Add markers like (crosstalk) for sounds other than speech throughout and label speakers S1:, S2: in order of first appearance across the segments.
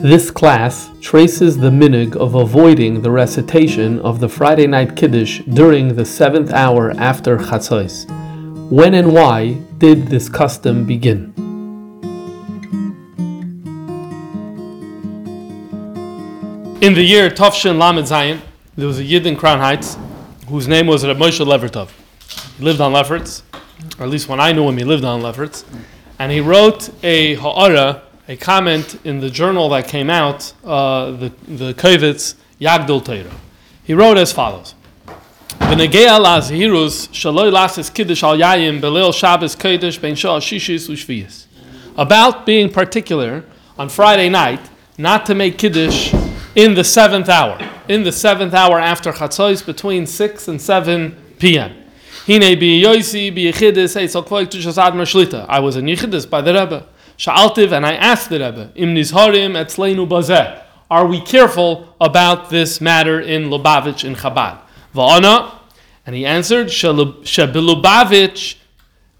S1: This class traces the minhag of avoiding the recitation of the Friday night Kiddush during the seventh hour after Chatzos. When and why did this custom begin? In the year Tovshin Lamed Zayin, there was a Yid in Crown Heights whose name was Reb Moshe Levertov. He lived on Lefferts, or at least when I knew him, he lived on Lefferts, and he wrote a ha'ara, a comment in the journal that came out, uh, the the Kovetz Yagdil Torah. He wrote as follows. About being particular on Friday night, not to make kiddush in the seventh hour, in the seventh hour after chatzos, between six and seven p.m. I was in yichidis by the Rebbe. Sha'altiv, and I asked the Rebbe, im nizharim etzleinu bazeh. Are we careful about this matter in Lubavitch in Chabad? Va'ana, and he answered, Shabilubavitch,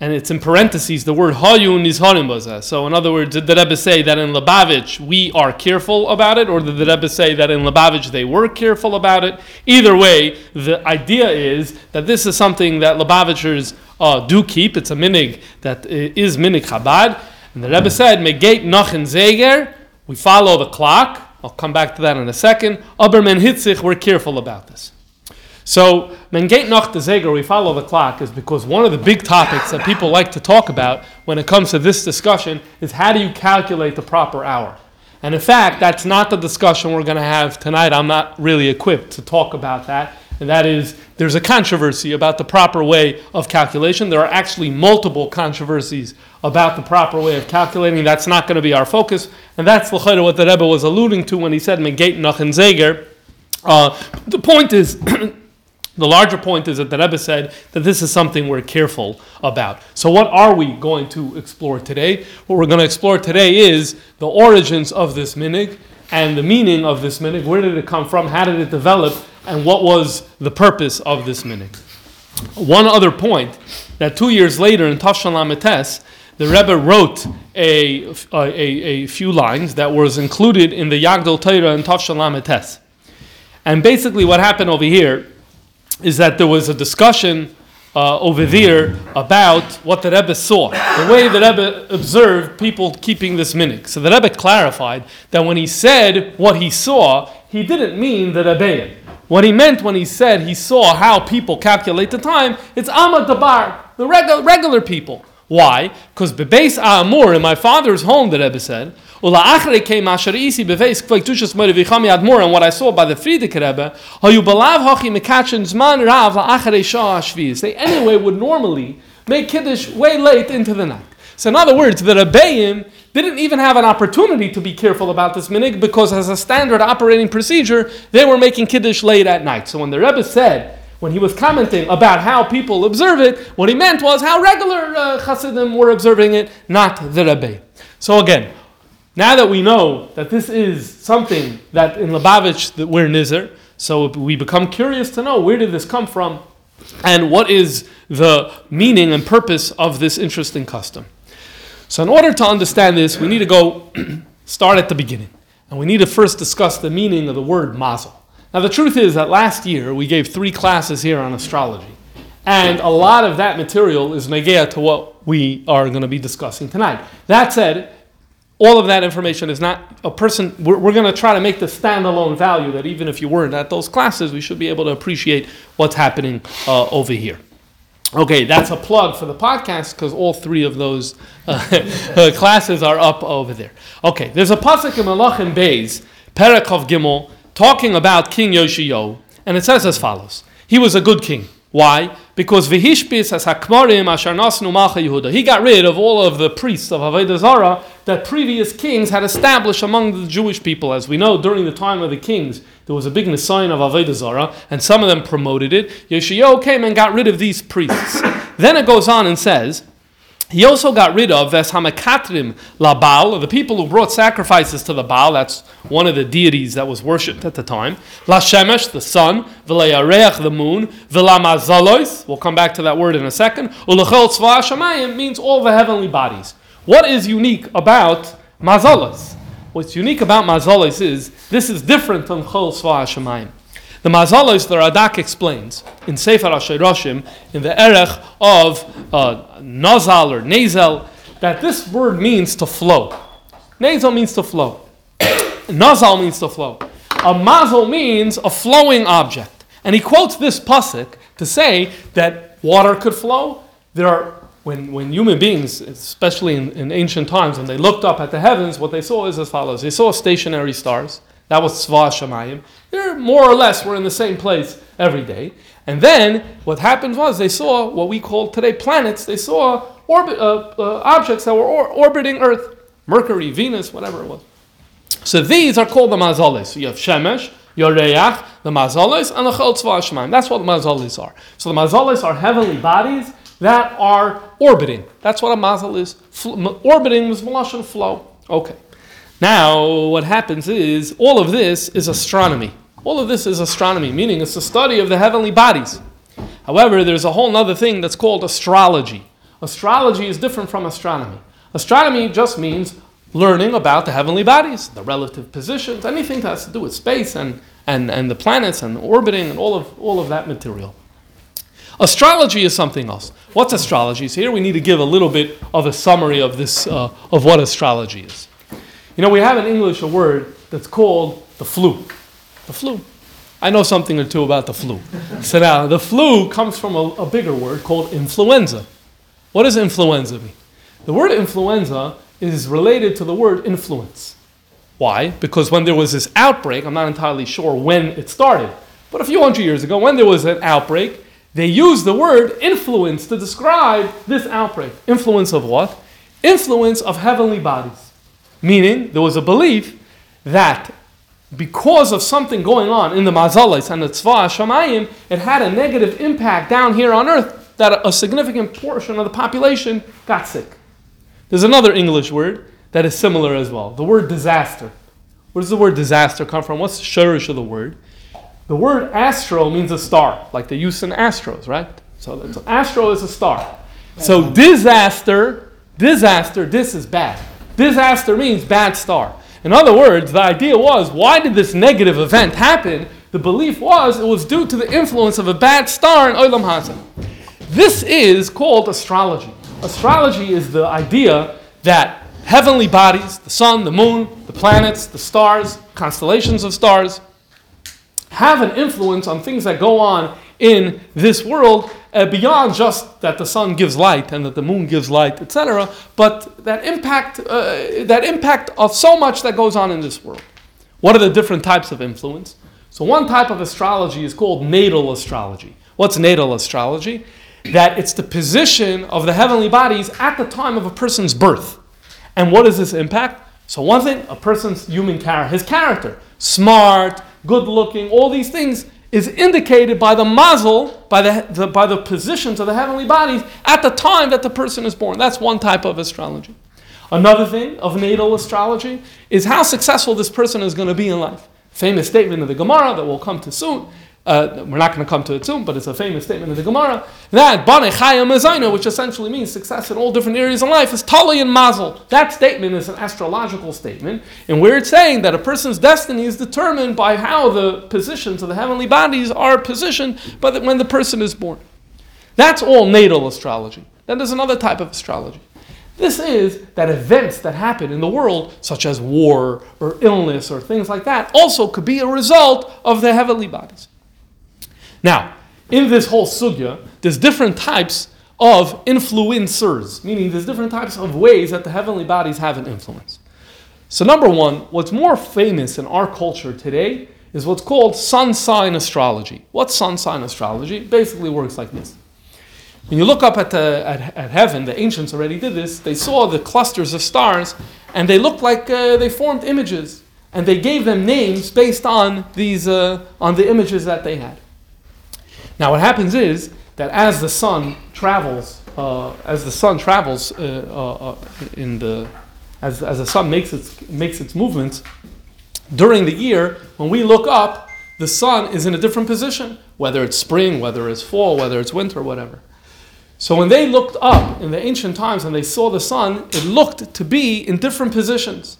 S1: and it's in parentheses, the word Hayun is Harim So, in other words, did the Rebbe say that in Lubavitch we are careful about it, or did the Rebbe say that in Lubavitch they were careful about it? Either way, the idea is that this is something that Lubavitchers uh, do keep. It's a minhag that is minhag Chabad. And the Rebbe said, Megate Nachin Zeger, we follow the clock. I'll come back to that in a second. Aber men hitzich, we're careful about this. So, Mengate Noch the Zeger, we follow the clock, is because one of the big topics that people like to talk about when it comes to this discussion is how do you calculate the proper hour? And in fact, that's not the discussion we're going to have tonight. I'm not really equipped to talk about that. And that is, there's a controversy about the proper way of calculation. There are actually multiple controversies about the proper way of calculating. That's not going to be our focus. And that's what the Rebbe was alluding to when he said Megate Noch and Zeger. Uh, the point is, (clears throat) The larger point is that the Rebbe said that this is something we're careful about. So, what are we going to explore today? What we're going to explore today is the origins of this minhag and the meaning of this minhag. Where did it come from? How did it develop? And what was the purpose of this minhag? One other point that two years later in Tafshan Lametes, the Rebbe wrote a, a, a, few lines that was included in the Yagdil Torah in Tafshan Lametes. And basically, what happened over here is that there was a discussion uh, over there about what the Rebbe saw, the way the Rebbe observed people keeping this minhag. So the Rebbe clarified that when he said what he saw, he didn't mean the Rebbeim. What he meant when he said he saw how people calculate the time, it's Amad Dabar, the regular, regular people. Why? Because Bebeis Amur, in my father's home, the Rebbe said, and what I saw by the Frierdiker Rebbe, they anyway would normally make Kiddush way late into the night. So in other words, the Rebbeim didn't even have an opportunity to be careful about this minhag because as a standard operating procedure, they were making Kiddush late at night. So when the Rebbe said, when he was commenting about how people observe it, what he meant was how regular uh, Chassidim were observing it, not the Rebbe. So again, now that we know that this is something that in Lubavitch that we're Nizar, so we become curious to know where did this come from and what is the meaning and purpose of this interesting custom. So, in order to understand this, we need to go (clears throat) start at the beginning. And we need to first discuss the meaning of the word mazel. Now, the truth is that last year we gave three classes here on astrology. And a lot of that material is negea to what we are going to be discussing tonight. That said, all of that information is not a person. We're, we're going to try to make the standalone value that even if you weren't at those classes, we should be able to appreciate what's happening uh, over here. Okay, that's a plug for the podcast because all three of those uh, (laughs) uh, classes are up over there. Okay, there's a pasuk in Malachim Beis, Perakov Gimel, talking about King Yoshio, and it says as follows: He was a good king. Why? Because v'hishpis as hakmarim asher nasnu malcha Yehuda. He got rid of all of the priests of Avodah Zarah that previous kings had established among the Jewish people. As we know, during the time of the kings, there was a big Nisayan of Avodah Zarah, and some of them promoted it. Yeshua came and got rid of these priests. (coughs) then it goes on and says, he also got rid of Ves Hamakatrim Labal, the people who brought sacrifices to the Baal. That's one of the deities that was worshipped at the time. La Shemesh, the sun. V'leyareach, the moon. V'lamazalois, we'll come back to that word in a second. Ulechel Tzva means all the heavenly bodies. What is unique about mazalos? What's unique about Mazalis is this is different from Chol Sva Hashemayim. The Mazalis, the Radak explains in Sefer HaSheroshim, in the Erech of uh, Nazal or Nazel, that this word means to flow. Nazel means to flow. (coughs) Nazal means to flow. A mazel means a flowing object. And he quotes this pasuk to say that water could flow. There are when, when human beings, especially in, in ancient times, when they looked up at the heavens, what they saw is as follows. They saw stationary stars. That was Sva Shemayim. They're more or less were in the same place every day. And then what happened was they saw what we call today planets. They saw orbit, uh, uh, objects that were or- orbiting Earth, Mercury, Venus, whatever it was. So these are called the mazalis. So you have Shemesh, Yoreach, the mazalis, and the Chol Tzva. That's what the are. So the mazalis are heavenly bodies that are orbiting. That's what a mazal is. Fl- orbiting was Malashon flow. Okay. Now, what happens is all of this is astronomy. All of this is astronomy, meaning it's the study of the heavenly bodies. However, there's a whole other thing that's called astrology. Astrology is different from astronomy. Astronomy just means learning about the heavenly bodies, the relative positions, anything that has to do with space and, and, and the planets and orbiting and all of, all of that material. Astrology is something else. What's astrology? So here we need to give a little bit of a summary of this, uh, of what astrology is. You know, we have in English a word that's called the flu. The flu. I know something or two about the flu. So now, the flu comes from a, a bigger word called influenza. What does influenza mean? The word influenza is related to the word influence. Why? Because when there was this outbreak, I'm not entirely sure when it started, but a few hundred years ago, when there was an outbreak, they use the word influence to describe this outbreak. Influence of what? Influence of heavenly bodies. Meaning, there was a belief that because of something going on in the Mazalis and the Tzva Shamayim, it had a negative impact down here on earth that a significant portion of the population got sick. There's another English word that is similar as well the word disaster. Where does the word disaster come from? What's the shurish of the word? The word astro means a star, like they use in Astros, right? So, so astro is a star. So disaster, disaster, this is bad. Disaster means bad star. In other words, the idea was why did this negative event happen? The belief was it was due to the influence of a bad star in Olam Hazan. This is called astrology. Astrology is the idea that heavenly bodies, the sun, the moon, the planets, the stars, constellations of stars, have an influence on things that go on in this world uh, beyond just that the sun gives light and that the moon gives light, etc., but that impact, uh, that impact of so much that goes on in this world. What are the different types of influence? So one type of astrology is called natal astrology. What's natal astrology? That it's the position of the heavenly bodies at the time of a person's birth. And what does this impact? So one thing, a person's human character, his character, smart, good looking, all these things is indicated by the mazel, by the, the, by the positions of the heavenly bodies at the time that the person is born. That's one type of astrology. Another thing of natal astrology is how successful this person is going to be in life. Famous statement of the Gemara that we'll come to soon. Uh, we're not going to come to it soon, but it's a famous statement of the Gemara that Bane Mezayna, which essentially means success in all different areas of life, is Tali and Mazel. That statement is an astrological statement, and we're saying that a person's destiny is determined by how the positions of the heavenly bodies are positioned but when the person is born. That's all natal astrology. Then there's another type of astrology. This is that events that happen in the world, such as war or illness or things like that, also could be a result of the heavenly bodies. Now, in this whole sugya, there's different types of influencers, meaning there's different types of ways that the heavenly bodies have an influence. So, number one, what's more famous in our culture today is what's called sun sign astrology. What's sun sign astrology? Basically works like this. When you look up at, the, at, at heaven, the ancients already did this, they saw the clusters of stars and they looked like uh, they formed images. And they gave them names based on, these, uh, on the images that they had. Now, what happens is that as the sun travels, uh, as the sun travels uh, uh, uh, in the, as, as the sun makes its, makes its movements, during the year, when we look up, the sun is in a different position, whether it's spring, whether it's fall, whether it's winter, whatever. So when they looked up in the ancient times and they saw the sun, it looked to be in different positions.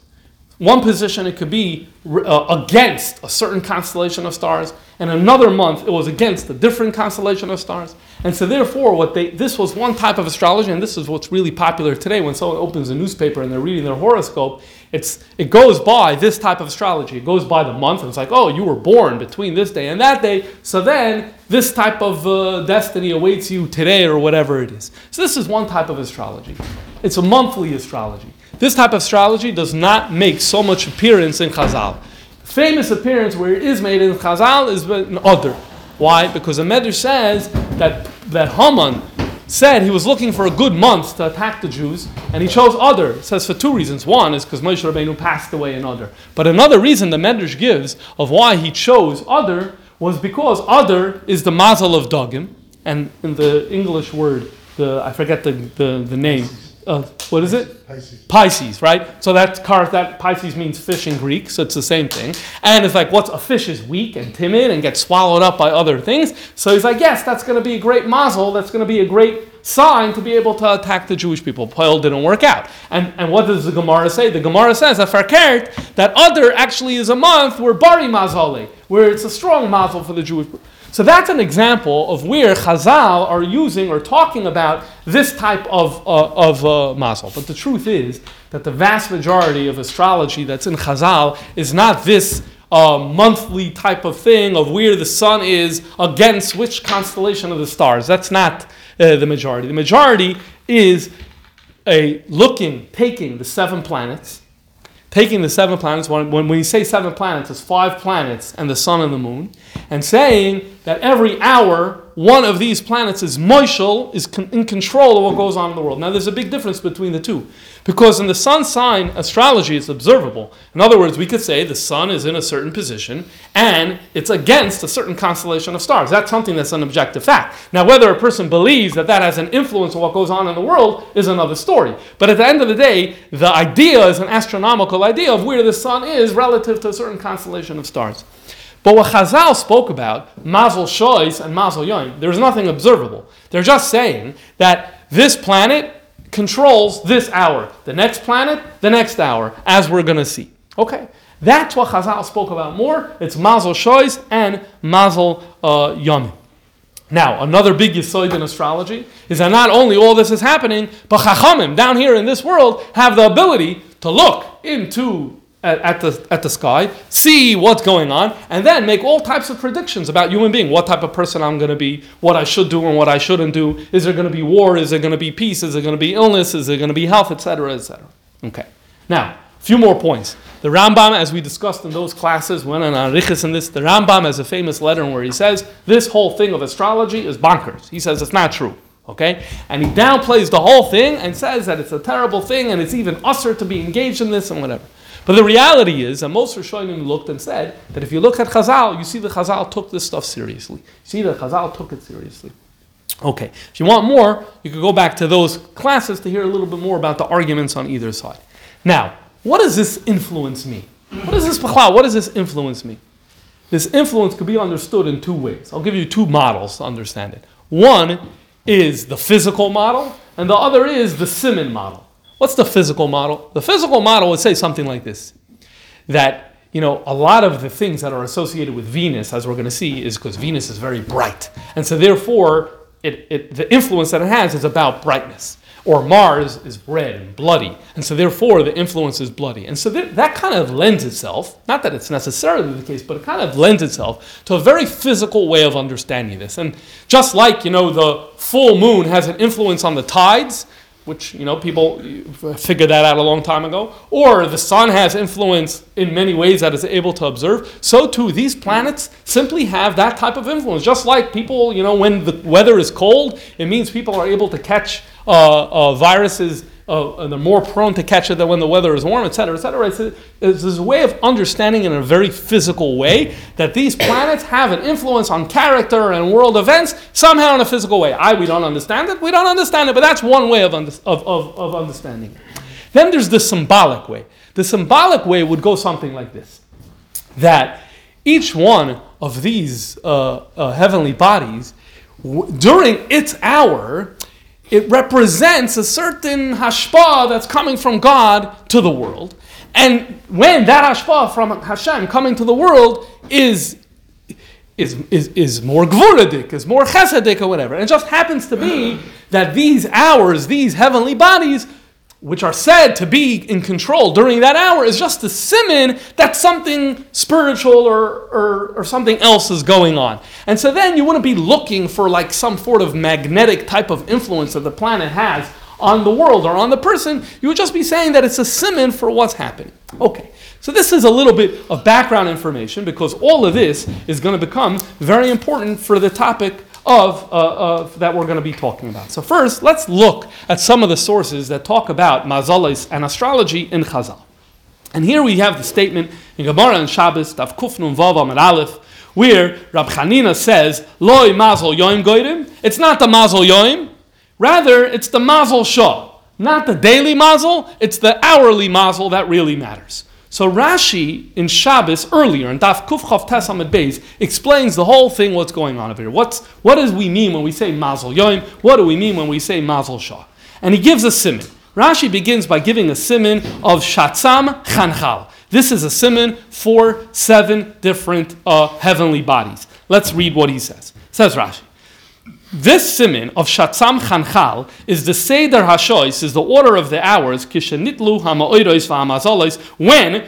S1: One position it could be uh, against a certain constellation of stars, and another month it was against a different constellation of stars. And so therefore, what they this was one type of astrology, and this is what's really popular today. When someone opens a newspaper and they're reading their horoscope, it's it goes by this type of astrology. It goes by the month, and it's like, oh, you were born between this day and that day. So then this type of uh, destiny awaits you today, or whatever it is. So this is one type of astrology. It's a monthly astrology. This type of astrology does not make so much appearance in Chazal. Famous appearance where it is made in Chazal is in Adar. Why? Because the Medrash says that, that Haman said he was looking for a good month to attack the Jews, and he chose Adar. It says for two reasons. One is because Moshe Rabbeinu passed away in Adar. But another reason the Medrash gives of why he chose Adar was because Adar is the mazel of Dagim, and in the English word, the I forget the, the, the name uh, what is it?
S2: Pisces.
S1: Pisces, right? So that car, that Pisces means fish in Greek, so it's the same thing. And it's like, what's a fish is weak and timid and gets swallowed up by other things. So he's like, yes, that's going to be a great mazel. That's going to be a great sign to be able to attack the Jewish people. Poil didn't work out. And, and what does the Gemara say? The Gemara says that Farkert, that other actually is a month where Bari Mazale, where it's a strong mazel for the Jewish people. So that's an example of where Chazal are using or talking about this type of, uh, of uh, mazel. But the truth is that the vast majority of astrology that's in Chazal is not this uh, monthly type of thing of where the sun is against which constellation of the stars. That's not uh, the majority. The majority is a looking, taking the seven planets taking the seven planets, when, when we say seven planets, it's five planets and the sun and the moon, and saying that every hour one of these planets is Moishel, is con- in control of what goes on in the world. Now, there's a big difference between the two. Because in the sun sign astrology, it's observable. In other words, we could say the sun is in a certain position and it's against a certain constellation of stars. That's something that's an objective fact. Now, whether a person believes that that has an influence on what goes on in the world is another story. But at the end of the day, the idea is an astronomical idea of where the sun is relative to a certain constellation of stars. But what Chazal spoke about, Mazel Shois and Mazel Yoim, there's nothing observable. They're just saying that this planet controls this hour, the next planet, the next hour, as we're going to see. Okay, that's what Chazal spoke about more. It's Mazel Shois and Mazel uh. Now, another big yisoid in astrology is that not only all this is happening, but Chachamim down here in this world have the ability to look into at, at, the, at the sky, see what's going on, and then make all types of predictions about human being, what type of person I'm going to be, what I should do and what I shouldn't do. Is there going to be war? Is there going to be peace? Is there going to be illness? Is there going to be health, etc., etc.? Okay. Now, a few more points. The Rambam, as we discussed in those classes, when an arichis in this, the Rambam has a famous letter where he says this whole thing of astrology is bonkers. He says it's not true. Okay? And he downplays the whole thing and says that it's a terrible thing and it's even usher to be engaged in this and whatever. But the reality is that most Rishonim looked and said that if you look at Chazal, you see that Chazal took this stuff seriously. You see that Chazal took it seriously. Okay, if you want more, you could go back to those classes to hear a little bit more about the arguments on either side. Now, what does this influence me? What does this what does this influence me? This influence could be understood in two ways. I'll give you two models to understand it. One is the physical model, and the other is the Simon model. What's the physical model? The physical model would say something like this that, you know, a lot of the things that are associated with Venus, as we're going to see, is because Venus is very bright. And so, therefore, it, it, the influence that it has is about brightness. Or Mars is red and bloody. And so, therefore, the influence is bloody. And so, th- that kind of lends itself, not that it's necessarily the case, but it kind of lends itself to a very physical way of understanding this. And just like, you know, the full moon has an influence on the tides, which you know people figured that out a long time ago, or the sun has influence in many ways that is able to observe. So too, these planets simply have that type of influence. Just like people, you know, when the weather is cold, it means people are able to catch uh, uh, viruses uh, and they're more prone to catch it than when the weather is warm, etc., etc. It's, it's a way of understanding in a very physical way that these planets have an influence on character and world events somehow in a physical way. I, we don't understand it, we don't understand it, but that's one way of, of, of, of understanding it. Then there's the symbolic way. The symbolic way would go something like this that each one of these uh, uh, heavenly bodies, w- during its hour, it represents a certain hashpa that's coming from God to the world. And when that hashpah from Hashem coming to the world is is, is, is more gvuradik, is more chesedik or whatever. And it just happens to be that these hours, these heavenly bodies, which are said to be in control during that hour, is just a simon that something spiritual or, or, or something else is going on. And so then you wouldn't be looking for like some sort of magnetic type of influence that the planet has on the world or on the person. You would just be saying that it's a simon for what's happening. Okay. So this is a little bit of background information because all of this is going to become very important for the topic of, uh, of that we're going to be talking about. So first, let's look at some of the sources that talk about mazalis and astrology in Chazal. And here we have the statement in Gemara and Shabbos, Tav Kufnun Vav Aleph, where Rab Chanina says, Loi Mazel Yoim Goirim. It's not the Mazel Yoim, rather it's the Mazel Shah. Not the daily mazel, it's the hourly mazel that really matters. So Rashi in Shabbos earlier in Daf Kuf Chav Tesamid Beis explains the whole thing. What's going on over here? What's what does we mean when we say Mazel Yom? What do we mean when we say Mazel Shah? And he gives a simon. Rashi begins by giving a simon of Shatzam Chanchal. This is a simon for seven different uh, heavenly bodies. Let's read what he says. Says Rashi. This simin of Shatzam Chanchal is the Seder Hashois, is the order of the hours, Kishenitlu Hamaoirois V'Hamazolis, when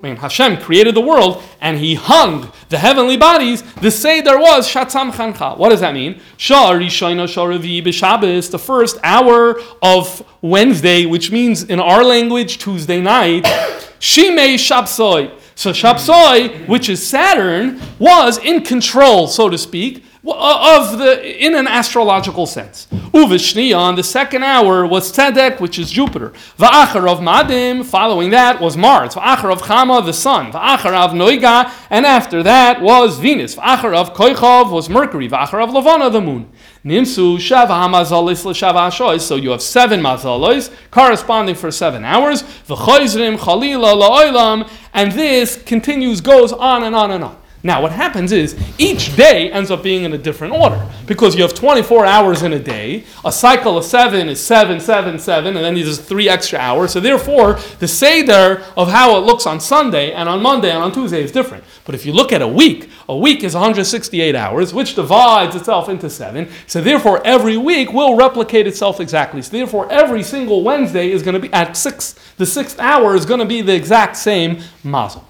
S1: when Hashem created the world and he hung the heavenly bodies, the Seder was Shatzam Chanchal. What does that mean? Shah Rishayna Sharavi B'Shabbos, the first hour of Wednesday, which means in our language, Tuesday night, (coughs) Shimei Shabsoi. So Shabsoi, which is Saturn, was in control, so to speak, Uh, of the in an astrological sense. Uvishniya on the second hour was Tzedek, which is Jupiter. Va'achar of Madim, following that was Mars. Va'achar of Chama, the sun. Va'achar of Noiga, and after that was Venus. Va'achar of Koichov was Mercury. Va'achar of Lavana, the moon. Nimsu Shava Hamazalis L'Shava. So you have seven mazalos corresponding for seven hours. V'choizrim Chalila La'olam, and this continues, goes on and on and on. Now, what happens is each day ends up being in a different order because you have 24 hours in a day. A cycle of seven is seven, seven, seven, and then there's three extra hours. So, therefore, the Seder of how it looks on Sunday and on Monday and on Tuesday is different. But if you look at a week, a week is 168 hours, which divides itself into seven. So, therefore, every week will replicate itself exactly. So, therefore, every single Wednesday is going to be at six, the sixth hour is going to be the exact same mazel.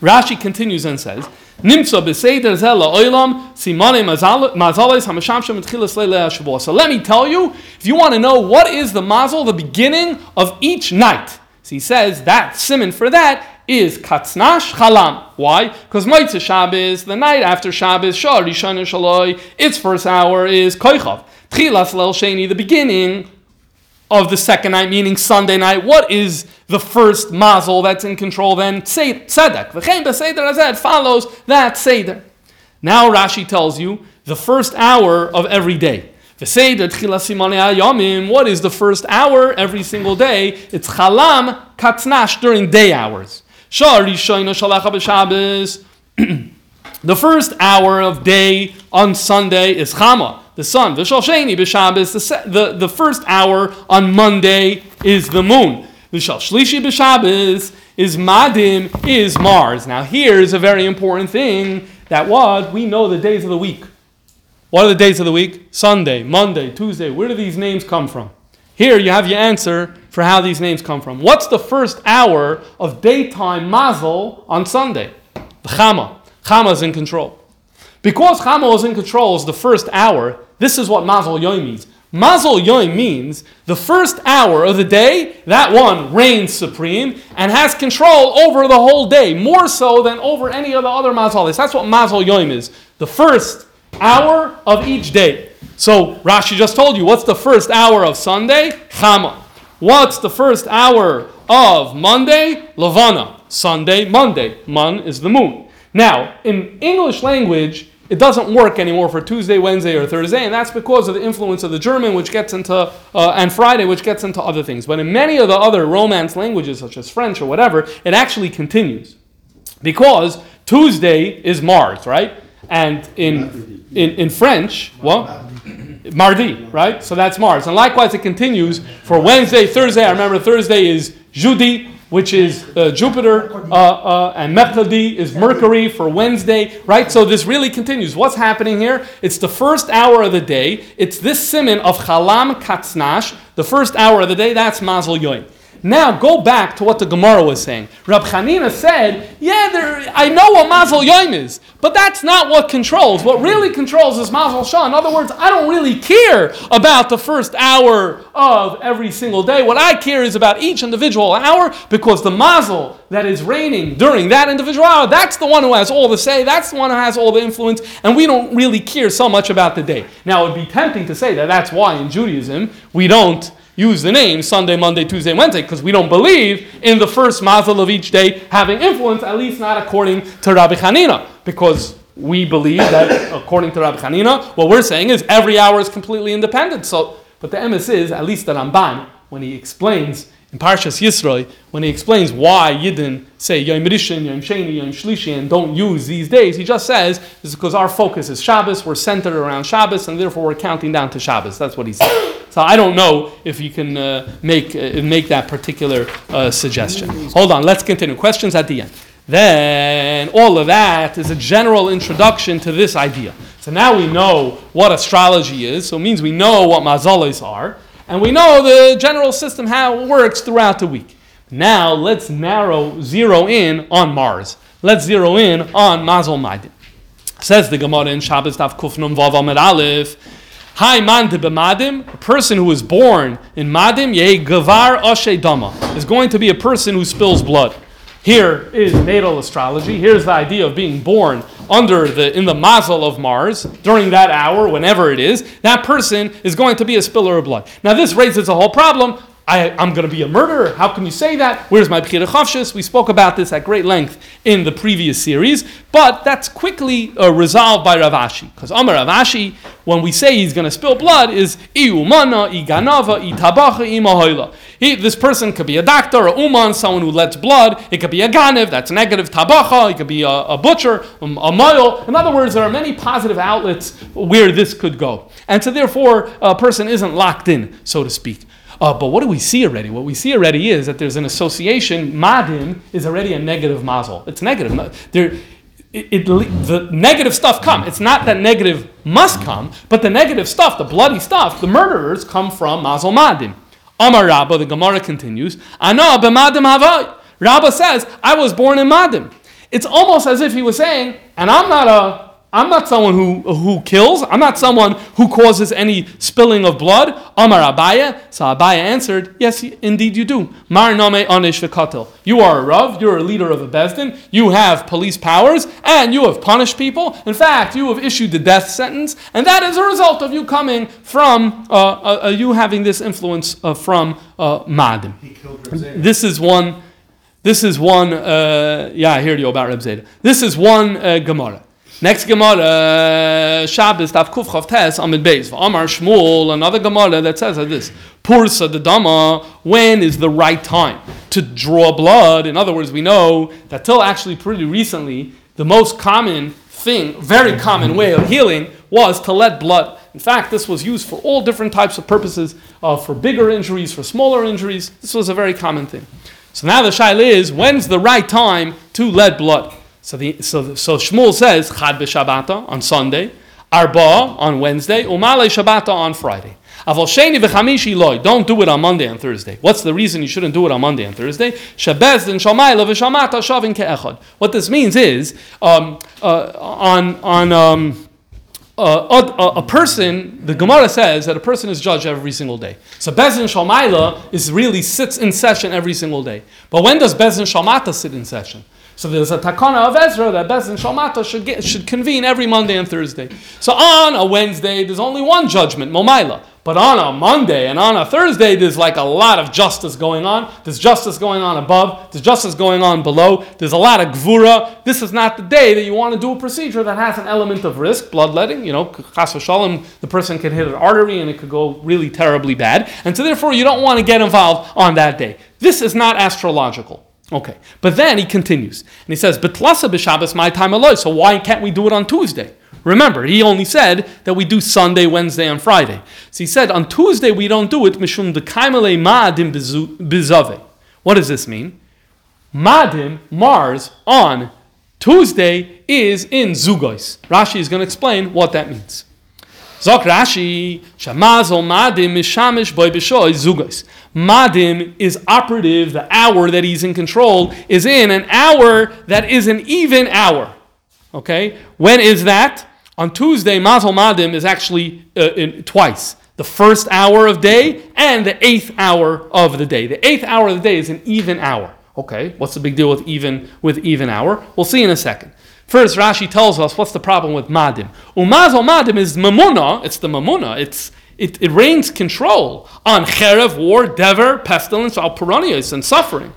S1: Rashi continues and says, Nimtza b'seder zela oilam simane mazales hamashamshem etchilas leile So let me tell you, if you want to know what is the mazel, the beginning of each night. So he says that simon for that is katznash chalam. Why? Because Moitze Shabbos, the night after Shabbos, Shah Rishon Shaloi, its first hour is koichav. Tchilas lel sheni, the beginning of the second night, meaning Sunday night. What is the first mazel that's in control then? Tzedek. V'chein b'seder hazed follows that seder. Now Rashi tells you the first hour of every day. V'seder tchila yomim. What is the first hour every single day? It's chalam katznash during day hours. (clears throat) The first hour of day on Sunday is chama the sun. V'shal sheni b'Shabbos, the, the first hour on Monday is the moon. V'shal shlishi b'Shabbos is madim, is Mars. Now here's a very important thing that was, we know the days of the week. What are the days of the week? Sunday, Monday, Tuesday. Where do these names come from? Here you have your answer for how these names come from. What's the first hour of daytime mazel on Sunday? The Chama. Chama is in control. Because Chama was in control is the first hour, this is what Mazel Yom means. Mazel Yom means the first hour of the day, that one reigns supreme and has control over the whole day, more so than over any of the other Mazalis. That's what Mazel Yom is. The first hour of each day. So Rashi just told you, what's the first hour of Sunday? Chama. What's the first hour of Monday? Lavana. Sunday, Monday. Mun is the moon. Now, in English language, it doesn't work anymore for Tuesday, Wednesday, or Thursday, and that's because of the influence of the German, which gets into, uh, and Friday, which gets into other things. But in many of the other Romance languages, such as French or whatever, it actually continues. Because Tuesday is Mars, right? And in, in, in French, well, Mardi, right? So that's Mars. And likewise, it continues for Wednesday, Thursday. I remember Thursday is Jeudi, which is uh, Jupiter, uh, uh, and Mercredi is Mercury for Wednesday, right? So this really continues. What's happening here? It's the first hour of the day. It's this simon of Chalam Katznash, the first hour of the day. That's Mazel Yoim. Now go back to what the Gemara was saying. Rab Chanina said, "Yeah, there, I know what Mazel Yom is, but that's not what controls. What really controls is Mazel Shah. In other words, I don't really care about the first hour of every single day. What I care is about each individual hour because the Mazel that is reigning during that individual hour, that's the one who has all the say. That's the one who has all the influence, and we don't really care so much about the day. Now, it would be tempting to say that that's why in Judaism we don't." Use the name Sunday, Monday, Tuesday, Wednesday, because we don't believe in the first mazel of each day having influence, at least not according to Rabbi Hanina, because we believe that (coughs) according to Rabbi Hanina, what we're saying is every hour is completely independent. So, but the emes is, at least the Ramban, when he explains in Parshas Yisroi, when he explains why Yidden say Yom Rishon, Yom Sheni, Yom Shlishi, and don't use these days, he just says is because our focus is Shabbos, we're centered around Shabbos, and therefore we're counting down to Shabbos. That's what he said. So I don't know if you can uh, make uh, make that particular uh, suggestion. Hold on, let's continue. Questions at the end. Then all of that is a general introduction to this idea. So now we know what astrology is. So it means we know what mazalis are. And we know the general system, how it works throughout the week. Now let's narrow, zero in on Mars. Let's zero in on Mazel Maidim. Says the Gemara in Shabbos Daf Kufnum Vav Amid Aleph. Hi man de b'madim, a person who is born in madim, ye gavar ashe dama, is going to be a person who spills blood. Here is natal astrology. Here's the idea of being born under the in the mazel of Mars during that hour, whenever it is. That person is going to be a spiller of blood. Now this raises a whole problem. I, am going to be a murderer. How can you say that? Where's my Bechira Chavshis? We spoke about this at great length in the previous series, but that's quickly uh, resolved by Rav Ashi. Because Amar Rav Ashi, when we say he's going to spill blood, is Iumana, Iganava, Itabacha, Imahoila. This person could be a doctor, a uman, someone who lets blood. It could be a ganev, that's negative tabacha. It could be a, a butcher, um, a moil. In other words, there are many positive outlets where this could go. And so therefore, a person isn't locked in, so to speak. Uh, but what do we see already? What we see already is that there's an association. Madim is already a negative mazel. It's negative. There, it, it, the negative stuff come. It's not that negative must come, but the negative stuff, the bloody stuff, the murderers come from mazel madim. Amar Rabba, the Gemara continues. Ana b'madim havai. Rabba says, I was born in madim. It's almost as if he was saying, and I'm not a I'm not someone who, who kills. I'm not someone who causes any spilling of blood. Amar Abaye. So Abaye answered, Yes, indeed you do. Mar nome onish v'katil. You are a Rav, you're a leader of a Bezdin, you have police powers, and you have punished people. In fact, you have issued the death sentence, and that is a result of you coming from, uh, uh, uh you having this influence uh, from uh, Madim. This is one, this is one, uh, yeah, I hear you about Reb Zeta. This is one uh, Gemara. Next Gemara, Shabbos, Daf Kuf Chav Tes, Amid Beis. Amar Shmuel, another Gemara that says like this. Pursa the Dama, when is the right time to draw blood? In other words, we know that till actually pretty recently, the most common thing, very common way of healing was to let blood. In fact, this was used for all different types of purposes, uh, for bigger injuries, for smaller injuries. This was a very common thing. So now the shaila is, when's the right time to let blood? So, the, so, so Shmuel says Chad b'Shabbata on Sunday, Arba on Wednesday, Umale Shabbata on Friday. Avol Sheni v'Chamishi loy. Don't do it on Monday and Thursday. What's the reason you shouldn't do it on Monday and Thursday? And Shamayla v'Shamata shavin ke'echad. What this means is um, uh, on on. Um, uh, a, a, person, the Gemara says that a person is judged every single day. So Bezin Shalmaila is really sits in session every single day. But when does Bezin Shalmata sit in session? So there's a takana of Ezra that Bezin Shalmata should, get, should convene every Monday and Thursday. So on a Wednesday, there's only one judgment, Momaila. But on a Monday and on a Thursday, there's like a lot of justice going on. There's justice going on above. There's justice going on below. There's a lot of gvura. This is not the day that you want to do a procedure that has an element of risk, bloodletting. You know, chas shalom, the person can hit an artery and it could go really terribly bad. And so therefore, you don't want to get involved on that day. This is not astrological. Okay, but then he continues and he says, "Betlasa b'Shabbos my time alone." So why can't we do it on Tuesday? Remember, he only said that we do Sunday, Wednesday, and Friday. So he said on Tuesday we don't do it mishum de ma'adim bizave. What does this mean? Madim, Mars, on Tuesday is in Zugos. Rashi is going to explain what that means. Zok Rashi, Shamazol Madim Mishamish Boy Bishoy Zugos. Madim is operative, the hour that he's in control is in an hour that is an even hour. Okay? When is that? On Tuesday, Mazal Madim is actually uh, in, twice. The first hour of day and the eighth hour of the day. The eighth hour of the day is an even hour. Okay, what's the big deal with even with even hour? We'll see in a second. First, Rashi tells us what's the problem with madim. Umazal madim is mamuna. It's the mamuna. It's it, it reigns control on cherev, war, dever, pestilence, alperonius, and suffering.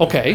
S1: Okay,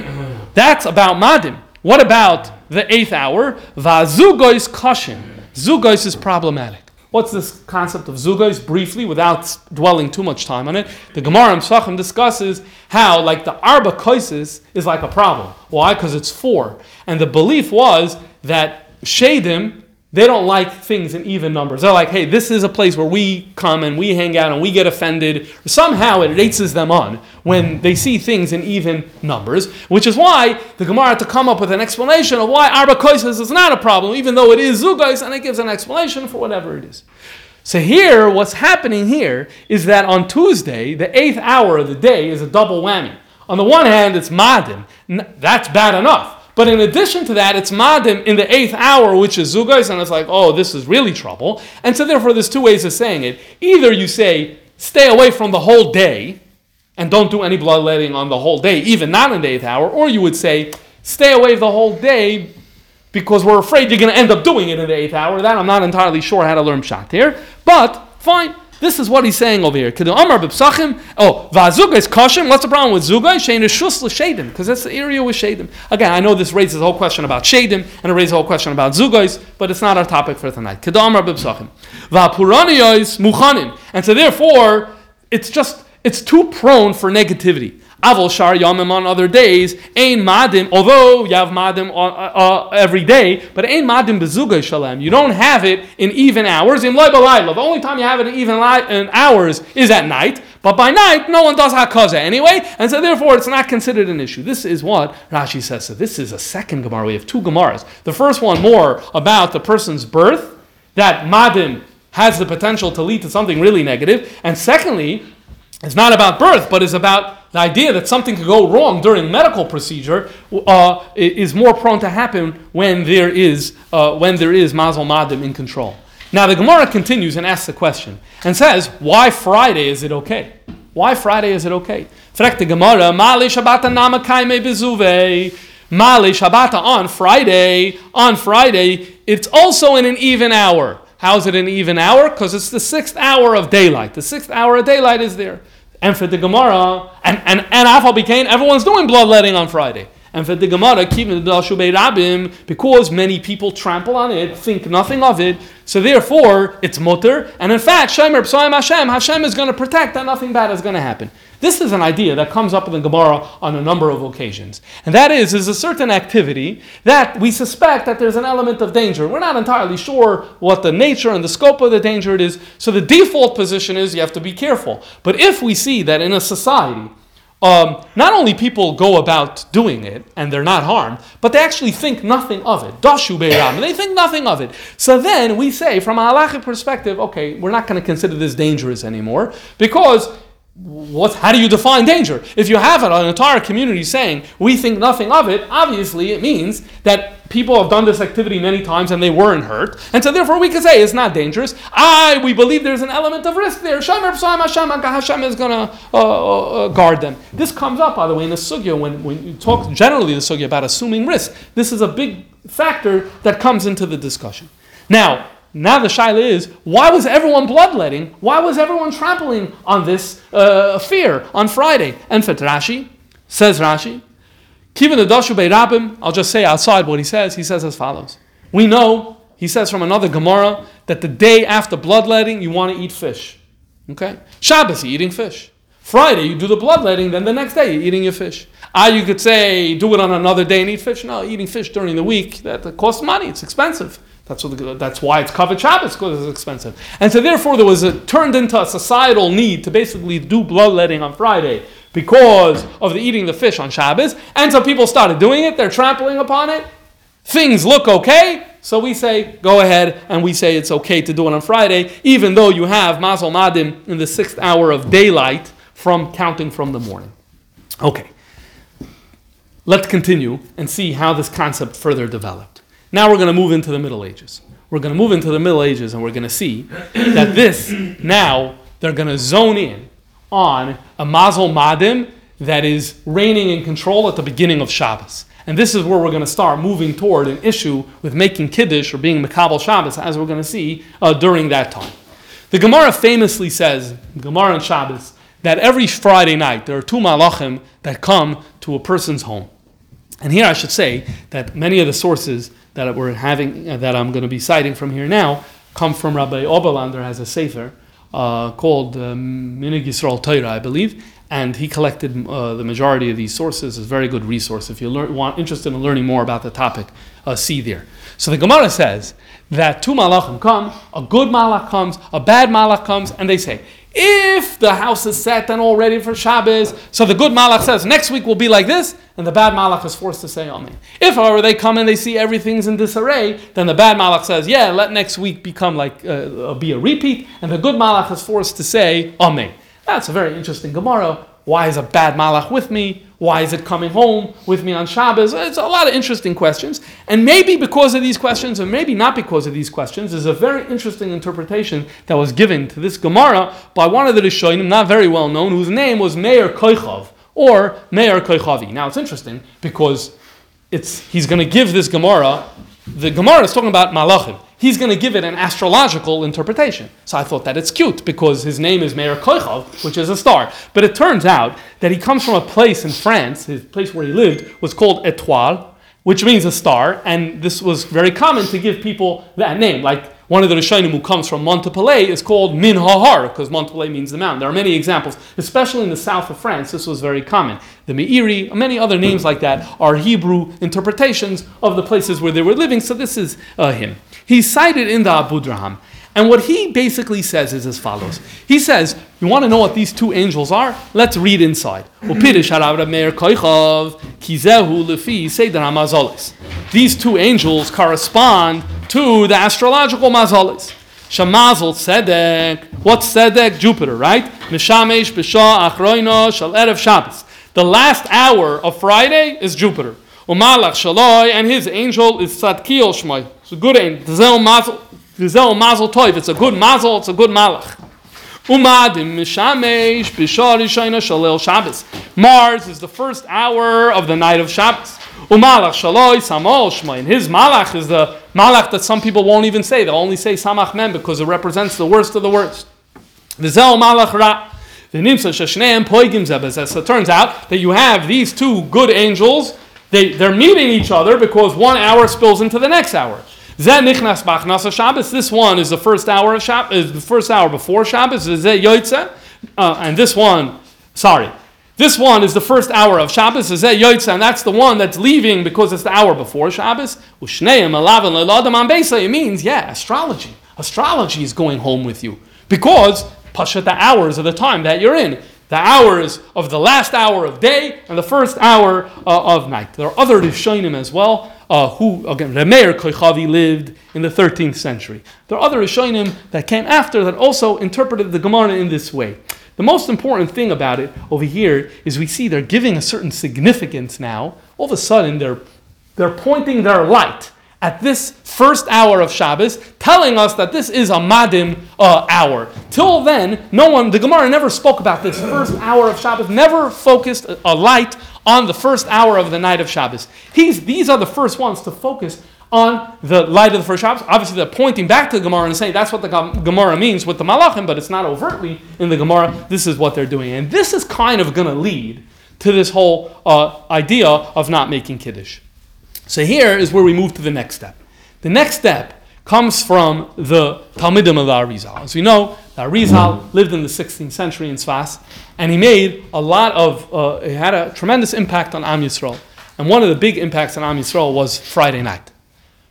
S1: that's about madim. What about the eighth hour? Vazugois kashin. Zugos is problematic. What's this concept of zugos? Briefly, without dwelling too much time on it, the Gemara in discusses how, like the arba koises, is like a problem. Why? Because it's four, and the belief was that shadim they don't like things in even numbers. They're like, hey, this is a place where we come and we hang out and we get offended. Somehow it races them on when they see things in even numbers, which is why the Gemara had to come up with an explanation of why Arba Koises is not a problem, even though it is Zugais, and it gives an explanation for whatever it is. So here, what's happening here is that on Tuesday, the eighth hour of the day is a double whammy. On the one hand, it's Madim. That's bad enough. But in addition to that, it's madim in the eighth hour, which is zugais, and it's like, oh, this is really trouble. And so therefore, there's two ways of saying it. Either you say, stay away from the whole day, and don't do any bloodletting on the whole day, even not in the eighth hour, or you would say, stay away the whole day because we're afraid you're going to end up doing it in the eighth hour. That I'm not entirely sure how to learn shot here, but fine. This is what he's saying over here. Oh, vazuga is kashim. What's the problem with zuga? Because that's the area with shadim. Again, I know this raises a whole question about shadim, and it raises a whole question about zugais, but it's not our topic for tonight. Kedamar b'psachim. Va'puraniyos muchanim. And so therefore, it's just, it's too prone for negativity. Avol shar yamim on other days, ain madim, although you have madim uh, uh, every day, but ain madim bezuga shalem. You don't have it in even hours. In The only time you have it in even in hours is at night. But by night, no one does hakaza anyway, and so therefore it's not considered an issue. This is what Rashi says. So this is a second Gemara. We have two Gemaras. The first one more about the person's birth, that madim has the potential to lead to something really negative, and secondly, it's not about birth, but it's about the idea that something could go wrong during medical procedure uh, is more prone to happen when there is uh, when there is mazal madim in control. Now the Gemara continues and asks the question and says, why Friday is it okay? Why Friday is it okay? Frek the Gemara, Mali Shabbata Nama Kaime Bezuve. Mali Shabbata on Friday. On Friday, it's also in an even hour. How is it an even hour? Because it's the sixth hour of daylight. The sixth hour of daylight is there. And for the Gemara, and, and, and Afal became, everyone's doing bloodletting on Friday. And for the Gemara, Rabim, because many people trample on it, think nothing of it, so therefore it's mutter. And in fact, Shemer Psoim Hashem, Hashem is going to protect that nothing bad is going to happen. This is an idea that comes up in the Gemara on a number of occasions. And that is, is a certain activity that we suspect that there's an element of danger. We're not entirely sure what the nature and the scope of the danger it is. So the default position is you have to be careful. But if we see that in a society, um, not only people go about doing it and they're not harmed, but they actually think nothing of it. Dashu Beiram, they think nothing of it. So then we say, from a halachic perspective, okay, we're not going to consider this dangerous anymore because what, how do you define danger? If you have an entire community saying, we think nothing of it, obviously it means that people have done this activity many times and they weren't hurt. And so therefore we can say it's not dangerous. I, we believe there's an element of risk there. Hashem is going to uh, uh, guard them. This comes up, by the way, in the sugya, when, when you talk generally the sugya about assuming risk. This is a big factor that comes into the discussion. Now, now the shaila is, why was everyone bloodletting? Why was everyone trampling on this uh, fear on Friday? And for Rashi, says Rashi, Kivin the Dashu Rabim, I'll just say outside what he says. He says as follows. We know, he says from another Gemara, that the day after bloodletting, you want to eat fish. Okay? Shabbos, you're eating fish. Friday, you do the bloodletting, then the next day, you're eating your fish. Ah, you could say, do it on another day and eat fish. No, eating fish during the week, that costs money, it's expensive. That's, what that's why it's covered Shabbos, because it's expensive. And so therefore there was a, turned into a societal need to basically do bloodletting on Friday because of the eating the fish on Shabbos, and so people started doing it, they're trampling upon it. Things look okay, so we say go ahead and we say it's okay to do it on Friday, even though you have Mazel Madim in the sixth hour of daylight from counting from the morning. Okay. Let's continue and see how this concept further developed. Now we're going to move into the Middle Ages. We're going to move into the Middle Ages and we're going to see that this now they're going to zone in on a Mazel Madim that is reigning in control at the beginning of Shabbos. And this is where we're going to start moving toward an issue with making Kiddush or being Makabal Shabbos, as we're going to see uh, during that time. The Gemara famously says, Gemara and Shabbos, that every Friday night there are two malachim that come to a person's home. And here I should say that many of the sources that we're having, uh, that I'm going to be citing from here now, come from Rabbi Oberlander has a sefer uh, called uh, Minhag Yisrael Torah, I believe, and he collected uh, the majority of these sources. It's a very good resource. If you're want, interested in learning more about the topic, uh, see there. So the Gemara says that two malachim come, a good malach comes, a bad malach comes, and they say, if the house is set and all ready for Shabbos, so the good malach says next week will be like this, and the bad malach is forced to say Amen. If, however, they come and they see everything's in disarray, then the bad malach says, yeah, let next week become like uh, be a repeat, and the good malach is forced to say Amen. That's a very interesting Gemara. Why is a bad malach with me? Why is it coming home with me on Shabbos? It's a lot of interesting questions. And maybe because of these questions, or maybe not because of these questions, is a very interesting interpretation that was given to this Gemara by one of the Rishonim, not very well known, whose name was Meir Koichov, or Meir Koichavi. Now it's interesting because it's, he's going to give this Gemara, the Gemara is talking about Malachim he's going to give it an astrological interpretation. So I thought that it's cute because his name is Meir Koichov, which is a star. But it turns out that he comes from a place in France, his place where he lived was called Etoile, which means a star, and this was very common to give people that name. Like one of the Rishonim who comes from Montpellier is called Min Hahar, because Montpellier means the mountain. There are many examples, especially in the south of France, this was very common. The Meiri, many other names like that, are Hebrew interpretations of the places where they were living, so this is uh, him. He's cited in the Abudraham. And what he basically says is as follows. He says, You want to know what these two angels are? Let's read inside. (clears throat) These two angels correspond to the astrological mazalis. Shamazel Sedek. What's Sedek? Jupiter, right? Mishamesh Achroino Shal Erev Shabbos. The last hour of Friday is Jupiter. Umalach Shaloi, and his angel is Tzadkiel Shmoi. It's a good angel. Vizel mazel toiv. It's a good mazel. It's a good malach. Umadim mishamesh shalel Shabbos. Mars is the first hour of the night of Shabbos. Umalach shaloi samol shma. And his malach is the malach that some people won't even say. They'll only say samach mem because it represents the worst of the worst. Vizel malach ra. The poigim. As it turns out that you have these two good angels. They, they're meeting each other because one hour spills into the next hour. Shabbos. This one is the first hour of Shabbos, is the first hour before Shabbos. Is? Uh, and this one, sorry, this one is the first hour of Shabbos. Is Yoitze, and that's the one that's leaving because it's the hour before Shabbos. It means, yeah, astrology. Astrology is going home with you because Pasha the hours of the time that you're in the hours of the last hour of day and the first hour uh, of night. There are other Rishonim as well, uh, who, again, Remeir Koichavi lived in the 13th century. There are other Rishonim that came after that also interpreted the Gemara in this way. The most important thing about it over here is we see they're giving a certain significance now. All of a sudden, they're, they're pointing their light at this first hour of Shabbos, telling us that this is a Madim uh, hour. Till then, no one, the Gemara never spoke about this first hour of Shabbos, never focused a, a light on the first hour of the night of Shabbos. He's, these are the first ones to focus on the light of the first Shabbos. Obviously, they're pointing back to the Gemara and saying that's what the Gemara means with the Malachim, but it's not overtly in the Gemara. This is what they're doing. And this is kind of going to lead to this whole uh, idea of not making Kiddush. So here is where we move to the next step. The next step comes from the Talmidim of the Arizal. As we know, the Arizal lived in the 16th century in Sfas, and he made a lot of, uh, he had a tremendous impact on Am Yisrael. And one of the big impacts on Am Yisrael was Friday night.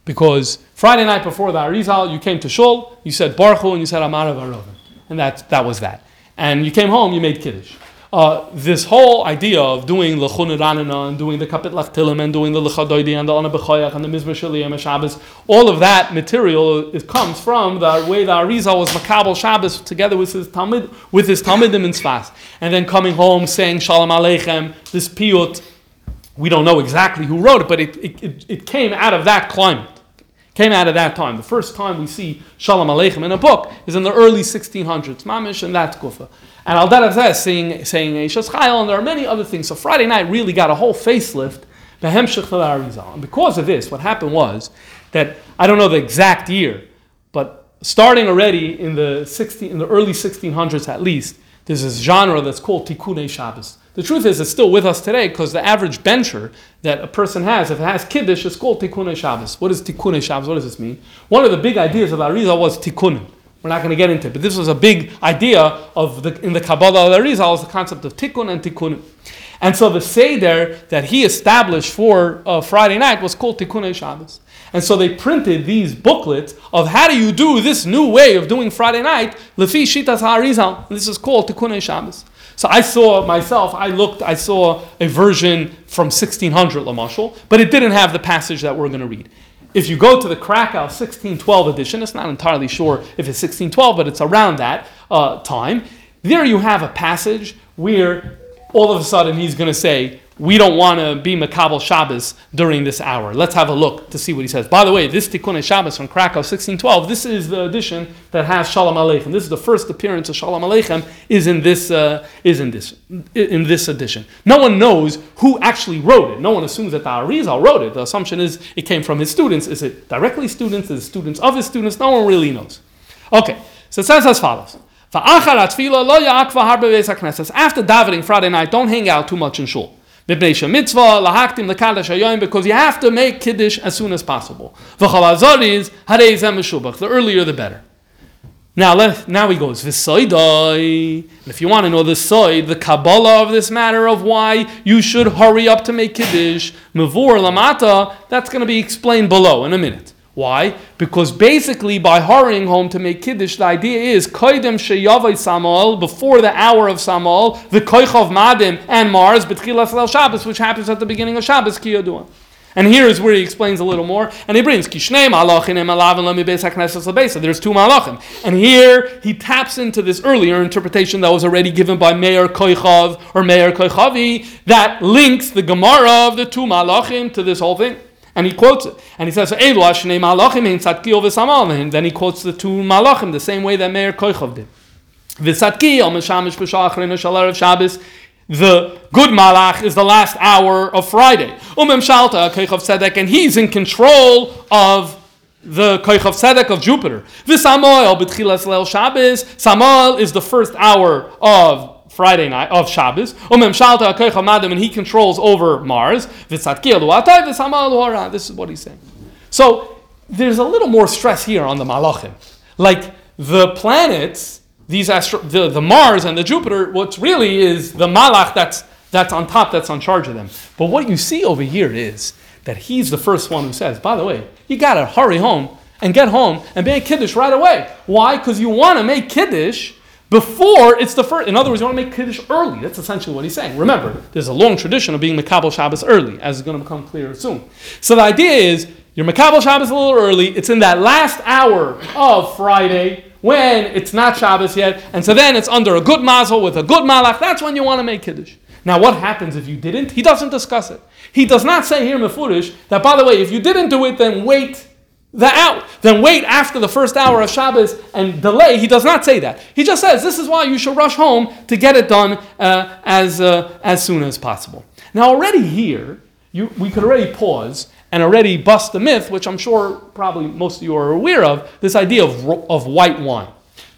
S1: Because Friday night before the Arizal, you came to Shul, you said Baruch Hu, and you said Amar Varovim. And that, that was that. And you came home, you made Kiddush. Uh, this whole idea of doing the Ranana and doing the Kapit Lachtilim and doing the Lechadoidi and the Ana B'choyach and the Mizmar Shaliyam and Shabbos, all of that material it comes from the way the Arizal was Makabal Shabbos together with his Talmud, with his Talmudim in Sfas. And then coming home saying Shalom Aleichem, this piyut, we don't know exactly who wrote it, but it, it, it, it came out of that climate came out of that time. The first time we see Shalom Aleichem in a book is in the early 1600s, Mamish and that Kufa. And Al Darazeh saying saying Eishas Chayil, and there are many other things. So Friday night really got a whole facelift. And because of this, what happened was that I don't know the exact year, but starting already in the 16, in the early 1600s at least, there's this genre that's called Tikkunei Shabbos. The truth is, it's still with us today because the average bencher that a person has, if it has kiddush, it's called Tikkunei Shabbos. What is Tikkunei Shabbos? What does this mean? One of the big ideas of Arizal was Tikkunin. We're not going to get into it, but this was a big idea of the in the Kabbalah of Arizal was the concept of Tikkun and Tikkun. And so the Seder that he established for uh, Friday night was called Tikkunei Shabbos. And so they printed these booklets of how do you do this new way of doing Friday night, Lefi Shitas HaArizal. This is called Tikkunei Shabbos. So I saw myself, I looked, I saw a version from 1600 Lamashal, but it didn't have the passage that we're going to read. If you go to the Krakow 1612 edition, it's not entirely sure if it's 1612, but it's around that uh, time. There you have a passage where all of a sudden he's going to say, we don't want to be Makabal Shabbos during this hour. Let's have a look to see what he says. By the way, this Tikkun Shabbos from Krakow 1612, this is the edition that has Shalom Aleichem. This is the first appearance of Shalom Aleichem is in this uh, is in this in this edition. No one knows who actually wrote it. No one assumes that the Arizal wrote it. The assumption is it came from his students. Is it directly students? Is it students of his students? No one really knows. Okay, so it says as follows. After davening Friday night, don't hang out too much in shul because you have to make kiddush as soon as possible. The earlier the better. Now, let, now he goes, If you want to know the soid, the Kabbalah of this matter of why you should hurry up to make Kiddush, Mavur Lamata, that's going to be explained below in a minute. Why? Because basically, by hurrying home to make kiddush, the idea is koidem sheyavay samal before the hour of samal, the koich of madim and Mars betchilas Shabbos, which happens at the beginning of Shabbos kiyadua. And here is where he explains a little more, and he brings kishnei malachim. There's two malachim, and here he taps into this earlier interpretation that was already given by Meir Koichav or Meir Koichavi that links the Gemara of the two malachim to this whole thing. And he quotes it. And he says, Then he quotes the two malachim the same way that Meir Koichov did. The good malach is the last hour of Friday. Umem Shalta, Koichov Sedek, and he's in control of the Koich of of Jupiter. V'samoel b'tchilas leil Shabbos. Is the first hour of Friday night of Shabbos. And he controls over Mars. This is what he's saying. So there's a little more stress here on the Malachim. Like the planets, these astro- the, the Mars and the Jupiter, what really is the Malach that's that's on top, that's on charge of them. But what you see over here is that he's the first one who says, by the way, you gotta hurry home and get home and make Kiddush right away. Why? Because you want to make Kiddush before it's the first. In other words, you want to make Kiddush early. That's essentially what he's saying. Remember, there's a long tradition of being Makabal Shabbos early, as is going to become clearer soon. So the idea is, you're Makabal Shabbos a little early. It's in that last hour of Friday when it's not Shabbos yet. And so then it's under a good mazel with a good malach. That's when you want to make Kiddush. Now, what happens if you didn't? He doesn't discuss it. He does not say here, Mefurish, that by the way, if you didn't do it, then wait the out, then wait after the first hour of Shabbos and delay. He does not say that. He just says this is why you should rush home to get it done uh, as uh, as soon as possible. Now, already here, you, we could already pause and already bust the myth, which I'm sure probably most of you are aware of. This idea of of white wine.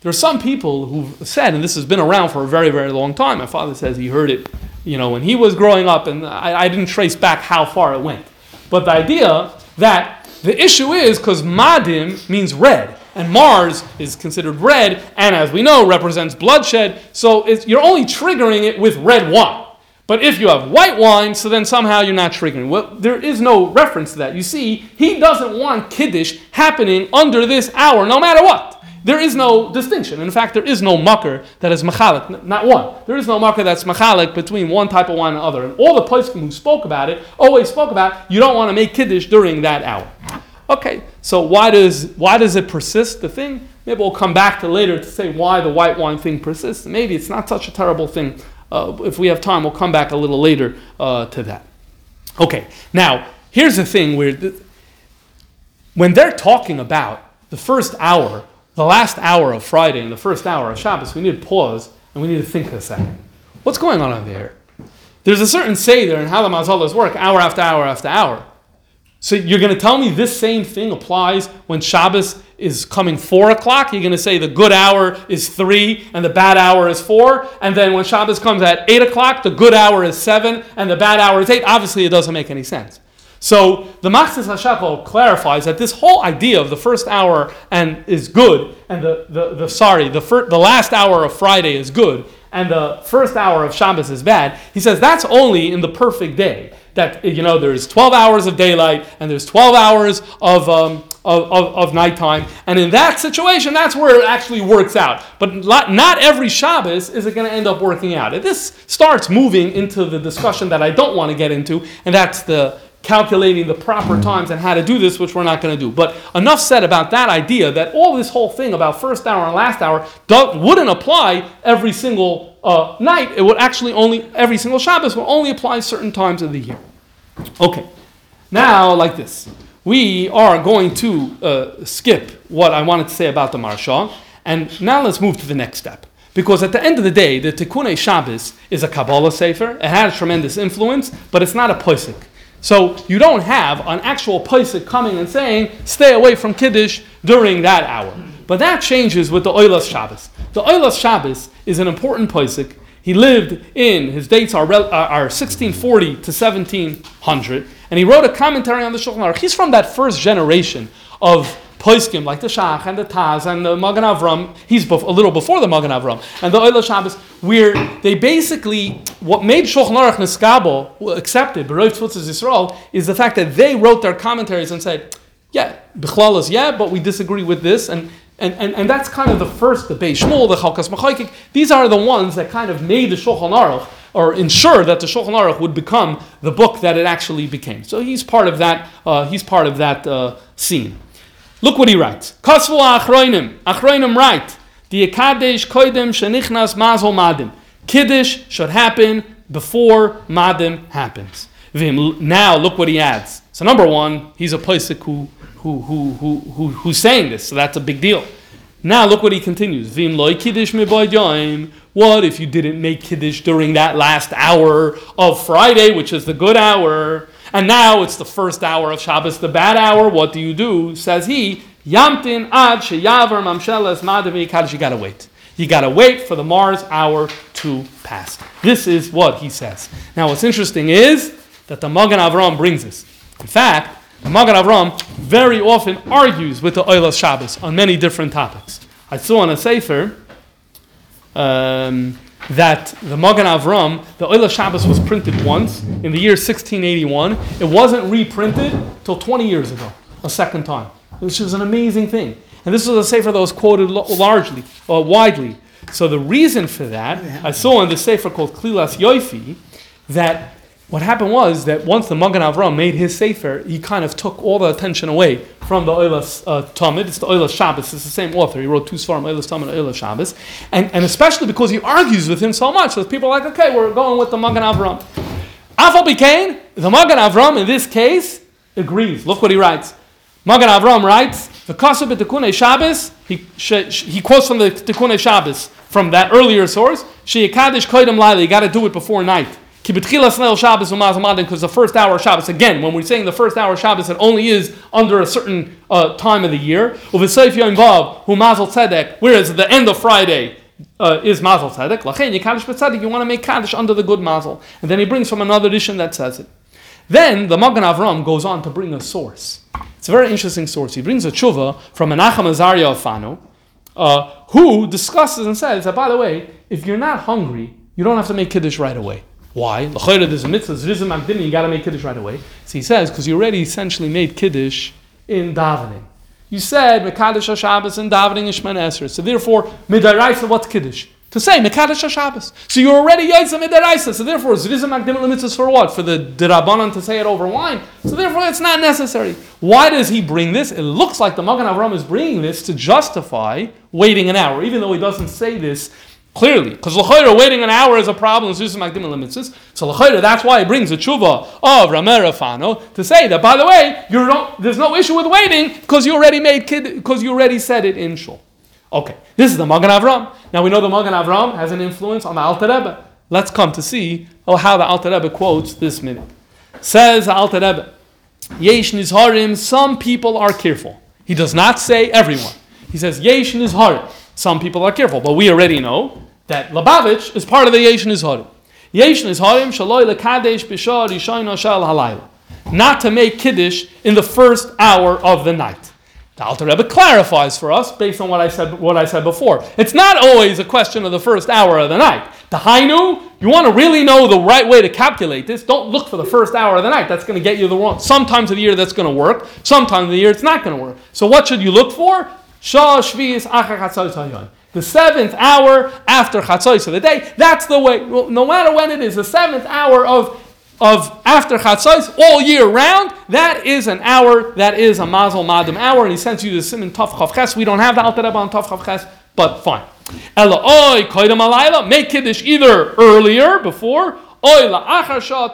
S1: There are some people who've said, and this has been around for a very very long time. My father says he heard it, you know, when he was growing up, and I, I didn't trace back how far it went. But the idea that the issue is because Madim means red, and Mars is considered red, and as we know, represents bloodshed. So you're only triggering it with red wine. But if you have white wine, so then somehow you're not triggering. Well, there is no reference to that. You see, he doesn't want Kiddush happening under this hour, no matter what. There is no distinction. In fact, there is no mucker that is machalik, not one. There is no mucker that's machalik between one type of wine and other. And all the poskim who spoke about it always spoke about you don't want to make kiddush during that hour. Okay, so why does why does it persist? The thing maybe we'll come back to later to say why the white wine thing persists. Maybe it's not such a terrible thing. Uh, if we have time, we'll come back a little later uh, to that. Okay, now here's the thing where when they're talking about the first hour, the last hour of Friday and the first hour of Shabbos, we need to pause and we need to think a second. What's going on over there? There's a certain say there in how the mazalas work, hour after hour after hour. So you're going to tell me this same thing applies when Shabbos is coming four o'clock? You're going to say the good hour is three and the bad hour is four, and then when Shabbos comes at eight o'clock, the good hour is seven and the bad hour is eight. Obviously, it doesn't make any sense. So the Machzis HaShekel clarifies that this whole idea of the first hour and is good, and the, the, the sorry, the, fir- the last hour of Friday is good, and the first hour of Shabbos is bad. He says that's only in the perfect day. That you know there's 12 hours of daylight and there's 12 hours of um, of, of, of nighttime, and in that situation, that's where it actually works out. But not, not every Shabbos is it going to end up working out. And this starts moving into the discussion that I don't want to get into, and that's the calculating the proper times and how to do this, which we're not going to do. But enough said about that idea that all this whole thing about first hour and last hour wouldn't apply every single uh, night. It would actually only, every single Shabbos would only apply certain times of the year. Okay, now like this. We are going to uh, skip what I wanted to say about the Maharsha, and now let's move to the next step. Because at the end of the day, the Tikkun Shabbos is a Kabbalah Sefer. It has tremendous influence, but it's not a Posek. So you don't have an actual Posek coming and saying, stay away from Kiddush during that hour. But that changes with the Oilas Shabbos. The Oilas Shabbos is an important Posek. He lived in, his dates are, uh, are 1640 to 1700, and he wrote a commentary on the Shulchan Aruch. He's from that first generation of Poiskim, like the Shach and the Taz and the Magen Avram. He's bef- a little before the Magen Avram. And the Oila Shabbos, where they basically, what made Shulchan Aruch Neskabo accepted, Beroiv Tfutzes Yisrael, is the fact that they wrote their commentaries and said, yeah, Bechlal is yeah, but we disagree with this. And and, and, and that's kind of the first, the Beis Shmuel, the Chalkas Machaykik. These are the ones that kind of made the Shulchan Aruch, or ensure that the Shulchan Aruch would become the book that it actually became. So he's part of that. Uh, he's part of that uh, scene. Look what he writes. Kasvu achroinim. Achroinim write. The Ekadesh koidem shenichnas mazel madim. Kiddush should happen before madim happens. Now look what he adds. So number one, he's a Posek who, who, who, who, who, who's saying this, so that's a big deal. Now look what he continues. Vim loy kiddush What if you didn't make kiddush during that last hour of Friday, which is the good hour? And now it's the first hour of Shabbos, the bad hour. What do you do? Says he, Yamtin ad sheyavar mamshelas madavi. You gotta wait. You gotta wait for the Mars hour to pass. This is what he says. Now, what's interesting is that the Magen Avram brings this. In fact, the Magen Avram very often argues with the Oilas Shabbos on many different topics. I saw on a Sefer um, that the Magen Avram, the Oilas Shabbos was printed once in the year 1681. It wasn't reprinted till 20 years ago, a second time, which is an amazing thing. And this was a Sefer that was quoted largely, uh, widely. So the reason for that, I saw in the Sefer called Klilas Yoifi, that what happened was that once the Magen Avram made his Sefer, he kind of took all the attention away from the Oilas uh, Talmud. It's the Oilas Shabbos. It's the same author. He wrote two Svarim, Oilas Talmud and Oilas Shabbos. And, and especially because he argues with him so much, that people are like, okay, we're going with the Magen Avram. Afal Bikain, the Magen Avram in this case agrees. Look what he writes. Magen Avram writes, the Kasab Tikkun Shabbos, he, he quotes from the Tikkun Shabbos, from that earlier source, Sheyakadish Koidem Laila, you got to do it before night. Because the first hour of Shabbos, again, when we're saying the first hour of Shabbos, it only is under a certain uh, time of the year. Whereas at the end of Friday uh, is Mazel Tzedek. You want to make Kaddish under the good Mazel. And then he brings from another edition that says it. Then the Magen Avram goes on to bring a source. It's a very interesting source. He brings a tshuva from Menachem Azaria of Fano, uh, who discusses and says that, by the way, if you're not hungry, you don't have to make Kiddush right away. Why? There's a mitzvah, Zrizim Magdini, you got to make Kiddush right away. So he says, because you already essentially made Kiddush in davening. you said Mekadosh HaShabbos and davening Ishman Esra. So therefore, Midaraisa, what's Kiddush? To say Mekadosh HaShabbos. So you're already Yaitza Midaraisa. So therefore, Zrizim Akdim Limitzes for what? For the Dirabanan to say it over wine. So therefore, it's not necessary. Why does he bring this? It looks like the Magen Avram is bringing this to justify waiting an hour, even though he doesn't say this Clearly, because l'chayra waiting an hour is a problem. So l'chayra, that's why he brings the tshuva of Ramer Rafano to say that. By the way, don't. There's no issue with waiting because you already made kid because you already said it in shul. Okay, this is the Magen Avram. Now we know the Magen Avram has an influence on the Alter Rebbe. Let's come to see oh, how the Alter Rebbe quotes this minute. Says the Alter Rebbe, Yesh Nizharim, some people are careful. He does not say everyone. He says Yesh Nizharim. Some people are careful, but we already know that Lubavitch is part of the Yeshin Izharim. Yeshin Izharim shaloi lekadesh b'shar yishayna shal halayla. Not to make Kiddush in the first hour of the night. The Alter Rebbe clarifies for us based on what I said what I said before. It's not always a question of the first hour of the night. The Hainu, you want to really know the right way to calculate this. Don't look for the first hour of the night. That's going to get you the wrong. Sometimes of the year that's going to work. Sometimes of the year it's not going to work. So what should you look for? Shah Shvi'is Achar the seventh hour after Chatzos of the day. That's the way, well, no matter when it is, the seventh hour of, of after Chatzos, all year round, that is an hour, that is a Mazel Madim hour, and he sends you the Simon Tov Chav We don't have the Alter Rebbe on Tov Chav but fine. Ella oy koidem alayla, make Kiddush either earlier, before, oy la'achar shah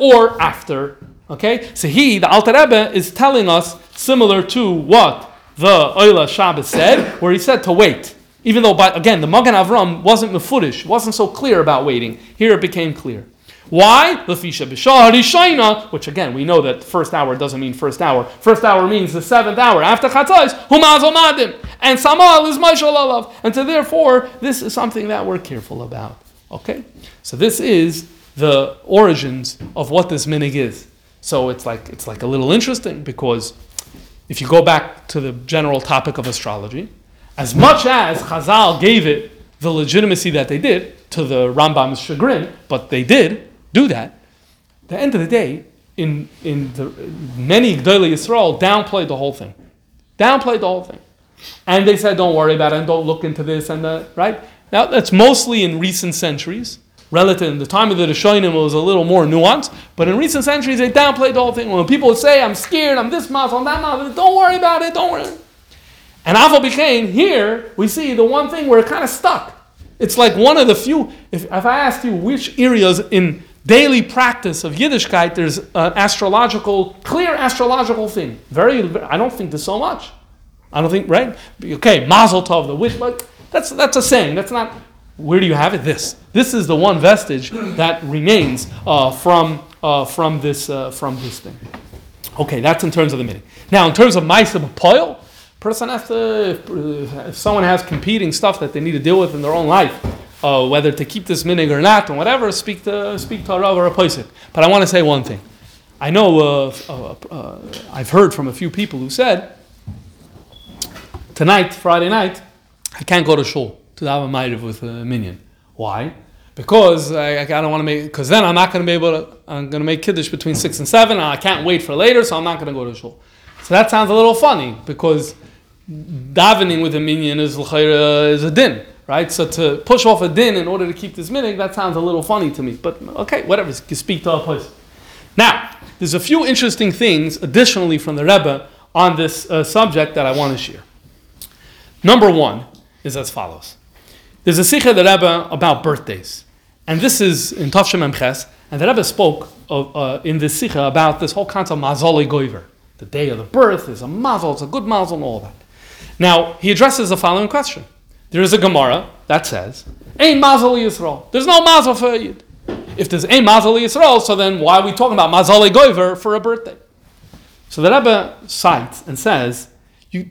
S1: or after. Okay? So he, the Alter Rebbe, is telling us similar to what the Oila Shabbos said, where he said to wait. Even though, by, again, the Magen Avram wasn't mefurish, wasn't so clear about waiting. Here it became clear. Why? Which again, we know that first hour doesn't mean first hour. First hour means the seventh hour. After chatzais, humaz omadim. And samal is mashal alav. And so therefore, this is something that we're careful about. Okay? So this is the origins of what this minhag is. So it's like, it's like a little interesting because if you go back to the general topic of astrology, as much as Chazal gave it the legitimacy that they did, to the Rambam's chagrin, but they did do that, at the end of the day, in, in the, many Gdoli Yisrael downplayed the whole thing. Downplayed the whole thing. And they said, don't worry about it and don't look into this and that, right? Now, that's mostly in recent centuries. Relative, in the time of the Rishonim, was a little more nuanced, but in recent centuries, they downplayed the whole thing. When people would say, I'm scared, I'm this month, I'm that month, don't worry about it, don't worry. And Aval became here, we see the one thing where it kind of stuck. It's like one of the few, if, if I asked you which areas in daily practice of Yiddishkeit there's an astrological, clear astrological thing. Very, I don't think there's so much. I don't think, right? Okay, Mazel Tov, the wish, but that's, that's a saying. That's not, where do you have it? This. This is the one vestige that remains uh, from, uh, from, this, uh, from this thing. Okay, that's in terms of the meaning. Now, in terms of Maisa Poil, person has to, if, if, someone has competing stuff that they need to deal with in their own life, uh, whether to keep this minhag or not, and whatever, speak to speak to a Rav or a Paisik. But I want to say one thing. I know uh, uh, uh, I've heard from a few people who said tonight, Friday night, I can't go to shul to have a ma'ariv with a minyan. Why? Because I, I don't want to make. Because then I'm not going to be able to. I'm going to make kiddush between six and seven, and I can't wait for later, so I'm not going to go to shul. So that sounds a little funny because davening with a minyan is, is a din, right? So to push off a din in order to keep this minhag, that sounds a little funny to me. But okay, whatever, you speak to a place. Now, there's a few interesting things additionally from the Rebbe on this uh, subject that I want to share. Number one is as follows. There's a Sikha the Rebbe about birthdays. And this is in Tafshem Emches, and the Rebbe spoke of, uh, in this Sikha about this whole concept of Mazali Goiver. The day of the birth is a mazel, it's a good mazel, and all that. Now, he addresses the following question. There is a Gemara that says, Ain't Mazal Yisrael. There's no Mazal for Yid. If there's a Mazal Yisrael, so then why are we talking about Mazal goiver for a birthday? So the Rebbe cites and says, you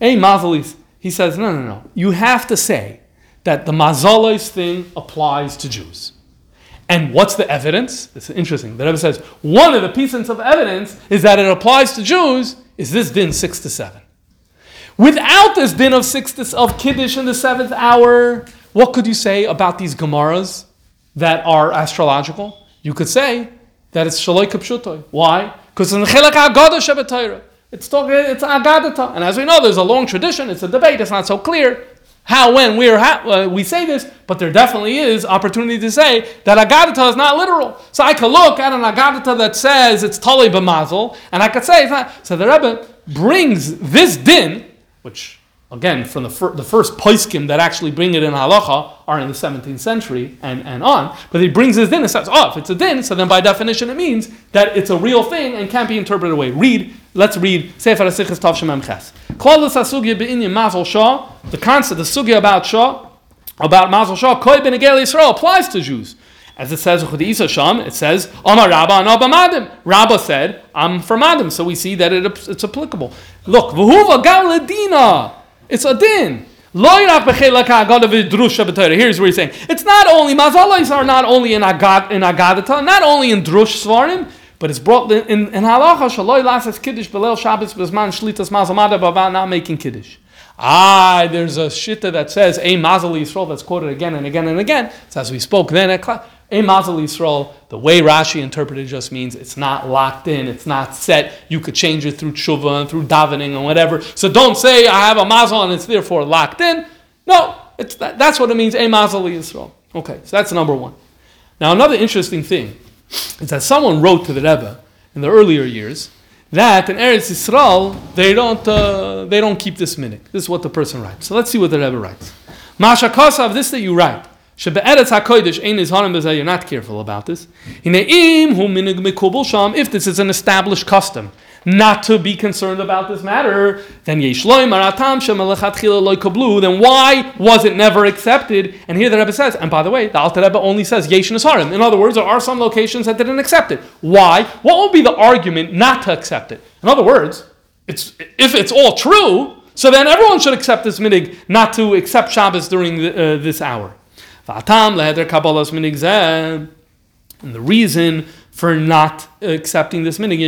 S1: a mazel he says, no, no, no. You have to say that the mazalis thing applies to Jews. And what's the evidence? It's interesting. The Rebbe says one of the pieces of evidence is that it applies to Jews. Is this din six to seven? Without this din of six to, of kiddush in the seventh hour, what could you say about these gemaras that are astrological? You could say that it's shaloi kapshutoy. Why? Because in the chelak haggadah It's talking, it's agadata. And as we know, there's a long tradition. It's a debate. It's not so clear how, when, where, how, uh, we say this, but there definitely is opportunity to say that agadata is not literal. So I could look at an agadata that says it's tali b'mazel, and I could say it's not. So the Rebbe brings this din, which again from the, fir- the first poiskim that actually bring it in halacha are in the 17th century and, and on, but he brings this din and says, oh, if it's a din, so then by definition it means that it's a real thing and can't be interpreted away. Read, let's read Sefer HaSichas Tav Shemem Ches. The concept, the sugya about Shah, about Mazel Shah, Koi Ben Yisrael applies to Jews. As it says it says, Amar Rabba and Abba Madim. Rabba said, I'm from Madim. So we see that it, it's applicable. Look, V'huva Galadina. It's a din. Here's where he's saying it's not only mazalas are not only in agad in agadata, not only in drush svarim, but it's brought in in, in halacha shaloi lasas kiddush belel shabbos bezman shlitas mazamada bava not making kiddush. Ah, there's a shitta that says a mazal yisrael that's quoted again and again and again. It's as we spoke then at class. A Mazel Yisrael, the way Rashi interpreted just means it's not locked in, it's not set. You could change it through tshuva and through davening and whatever. So don't say I have a Mazel and it's therefore locked in. No, it's that, that's what it means. A Mazel Yisrael. Okay, so that's number one. Now another interesting thing is that someone wrote to the Rebbe in the earlier years that in Eretz Yisrael they don't uh, they don't keep this minute. This is what the person writes. So let's see what the Rebbe writes. Masha Kosav, this that you write. Shebe'eretz HaKodesh b'zeh, you're not careful about this. If this is an established custom, not to be concerned about this matter, then then why was it never accepted? And here the Rebbe says, and by the way, the Alter Rebbe only says yesh nisharim. In other words, there are some locations that didn't accept it. Why? What would be the argument not to accept it? In other words, it's, if it's all true, so then everyone should accept this minhag not to accept Shabbos during the, uh, this hour. And the reason for not accepting this minhag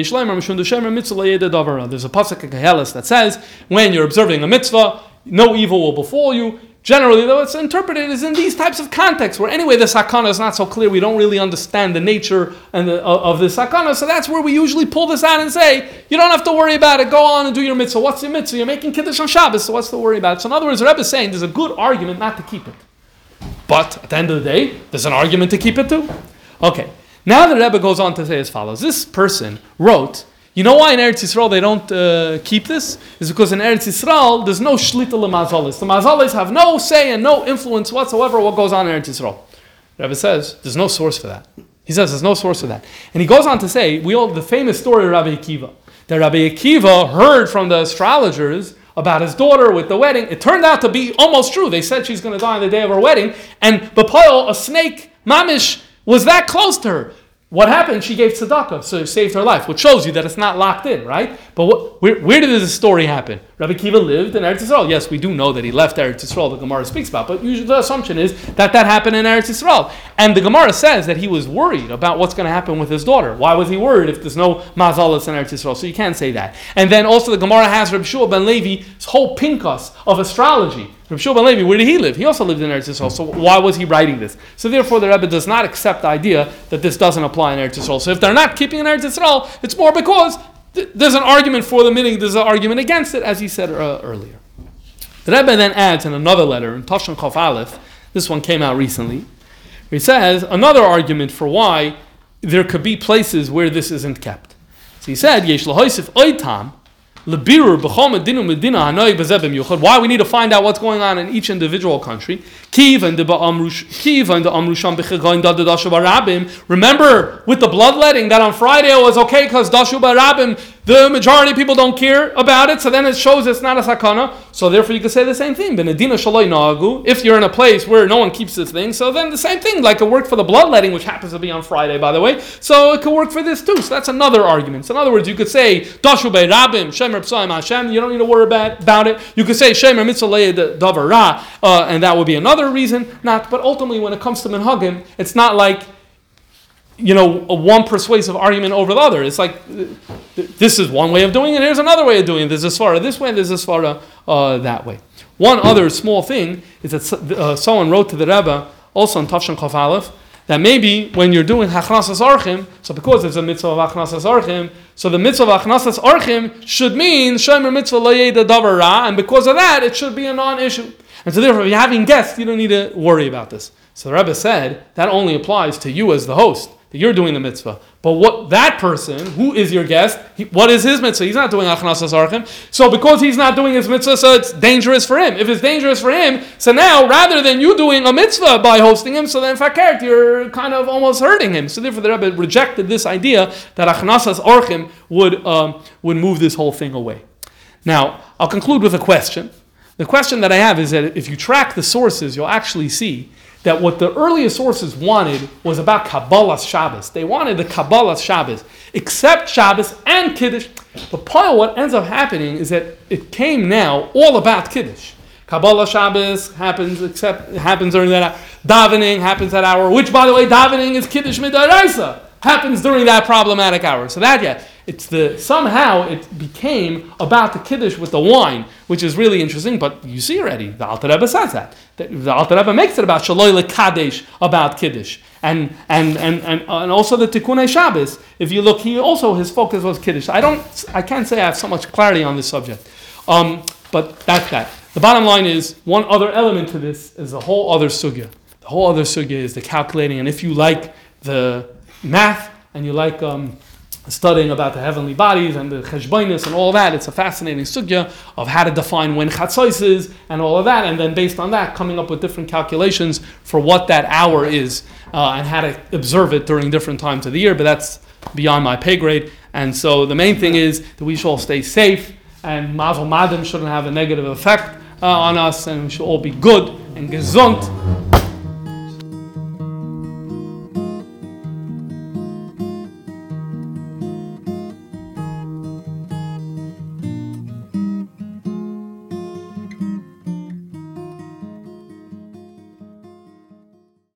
S1: There's a pasuk in Kehelis that says when you're observing a mitzvah, no evil will befall you. Generally, though, it's interpreted as in these types of contexts where anyway the sakana is not so clear. We don't really understand the nature and the, uh, of the sakana, so that's where we usually pull this out and say you don't have to worry about it. Go on and do your mitzvah. What's your mitzvah? You're making kiddush on Shabbos, so what's the worry about? So in other words, the Rebbe is saying there's a good argument not to keep it. But at the end of the day, there's an argument to keep it too. Okay. Now the Rebbe goes on to say as follows: This person wrote, you know why in Eretz Yisrael they don't uh, keep this? Is because in Eretz Yisrael there's no shlita lemazalis. The mazalis have no say and no influence whatsoever what goes on in Eretz Yisrael. Rebbe says there's no source for that. He says there's no source for that, and he goes on to say we all the famous story of Rabbi Akiva. That Rabbi Akiva heard from the astrologers about his daughter with the wedding. It turned out to be almost true. They said she's going to die on the day of her wedding, and Bapayel, a snake, mamish, was that close to her. What happened? She gave tzedakah, so it saved her life, which shows you that it's not locked in, right? But what, where, where did this story happen? Rabbi Kiva lived in Eretz Yisrael. Yes, we do know that he left Eretz Yisrael, the Gemara speaks about, but usually the assumption is that that happened in Eretz Yisrael. And the Gemara says that he was worried about what's going to happen with his daughter. Why was he worried if there's no mazalas in Eretz Yisrael? So you can't say that. And then also the Gemara has Rabbi Shua ben Levi's whole pinkas of astrology. Rabbi Shua ben Levi, where did he live? He also lived in Eretz Yisrael. So why was he writing this? So therefore, the Rebbe does not accept the idea that this doesn't apply in Eretz Yisrael. So if they're not keeping in Eretz Yisrael, it's more because th- there's an argument for the meaning, there's an argument against it, as he said uh, earlier. The Rebbe then adds in another letter, in Tashon Kof Aleph, this one came out recently, he says another argument for why there could be places where this isn't kept. So he said, Yesh lahoisif oitam, Why we need to find out what's going on in each individual country. Remember with the bloodletting that on Friday it was okay because dashu barabim the majority of people don't care about it, so then it shows it's not a sakana. So therefore, you could say the same thing. If you're in a place where no one keeps this thing, so then the same thing. Like it worked for the bloodletting, which happens to be on Friday, by the way. So it could work for this too. So that's another argument. So in other words, you could say dashu rabim shemer psaim Hashem. You don't need to worry about, about it. You could say shemer ra, uh, and that would be another reason. Not, but ultimately, when it comes to minhagim, it's not like you know, one persuasive argument over the other. It's like this is one way of doing it. Here's another way of doing it. There's a svara this way. There's a svara uh, that way. One other small thing is that uh, someone wrote to the Rebbe also in Tafshan Chaf Aleph that maybe when you're doing Hachnasas Archim, so because it's a mitzvah of Hachnasas Archim, so the mitzvah of Hachnasas Archim should mean Shomer mitzvah lo davar ra, and because of that, it should be a non-issue. And so therefore, if you're having guests, you don't need to worry about this. So the Rebbe said that only applies to you as the host you're doing the mitzvah. But what that person, who is your guest, he, what is his mitzvah? He's not doing achnasas archim. So because he's not doing his mitzvah, so it's dangerous for him. If it's dangerous for him, so now rather than you doing a mitzvah by hosting him, so then fakert, you're kind of almost hurting him. So therefore the Rebbe rejected this idea that achnasas archim would, um, would move this whole thing away. Now, I'll conclude with a question. The question that I have is that if you track the sources, you'll actually see that what the earliest sources wanted was about Kabbalah Shabbos. They wanted the Kabbalah Shabbos, except Shabbos and Kiddush. But part of what ends up happening is that it came now all about Kiddush. Kabbalah Shabbos happens except happens during that hour. Davening happens that hour, which by the way, davening is Kiddush Midaraisa. Happens during that problematic hour. So that yeah, it's the somehow it became about the kiddush with the wine, which is really interesting. But you see already, the Alter Rebbe says that. The Alter Rebbe makes it about shaloi kadesh about kiddush, and and and and, and also the Tikkunei Shabbos. If you look, he also his focus was kiddush. I don't, I can't say I have so much clarity on this subject, um, but that's that. The bottom line is one other element to this is a whole other sugya. The whole other sugya is the calculating, and if you like the math and you like um, studying about the heavenly bodies and the cheshbonis and all that. It's a fascinating sugya of how to define when chatzos is and all of that, and then based on that, coming up with different calculations for what that hour is uh, and how to observe it during different times of the year. But that's beyond my pay grade. And so the main thing is that we should all stay safe, and mazel madim shouldn't have a negative effect uh, on us, and we should all be good and gesund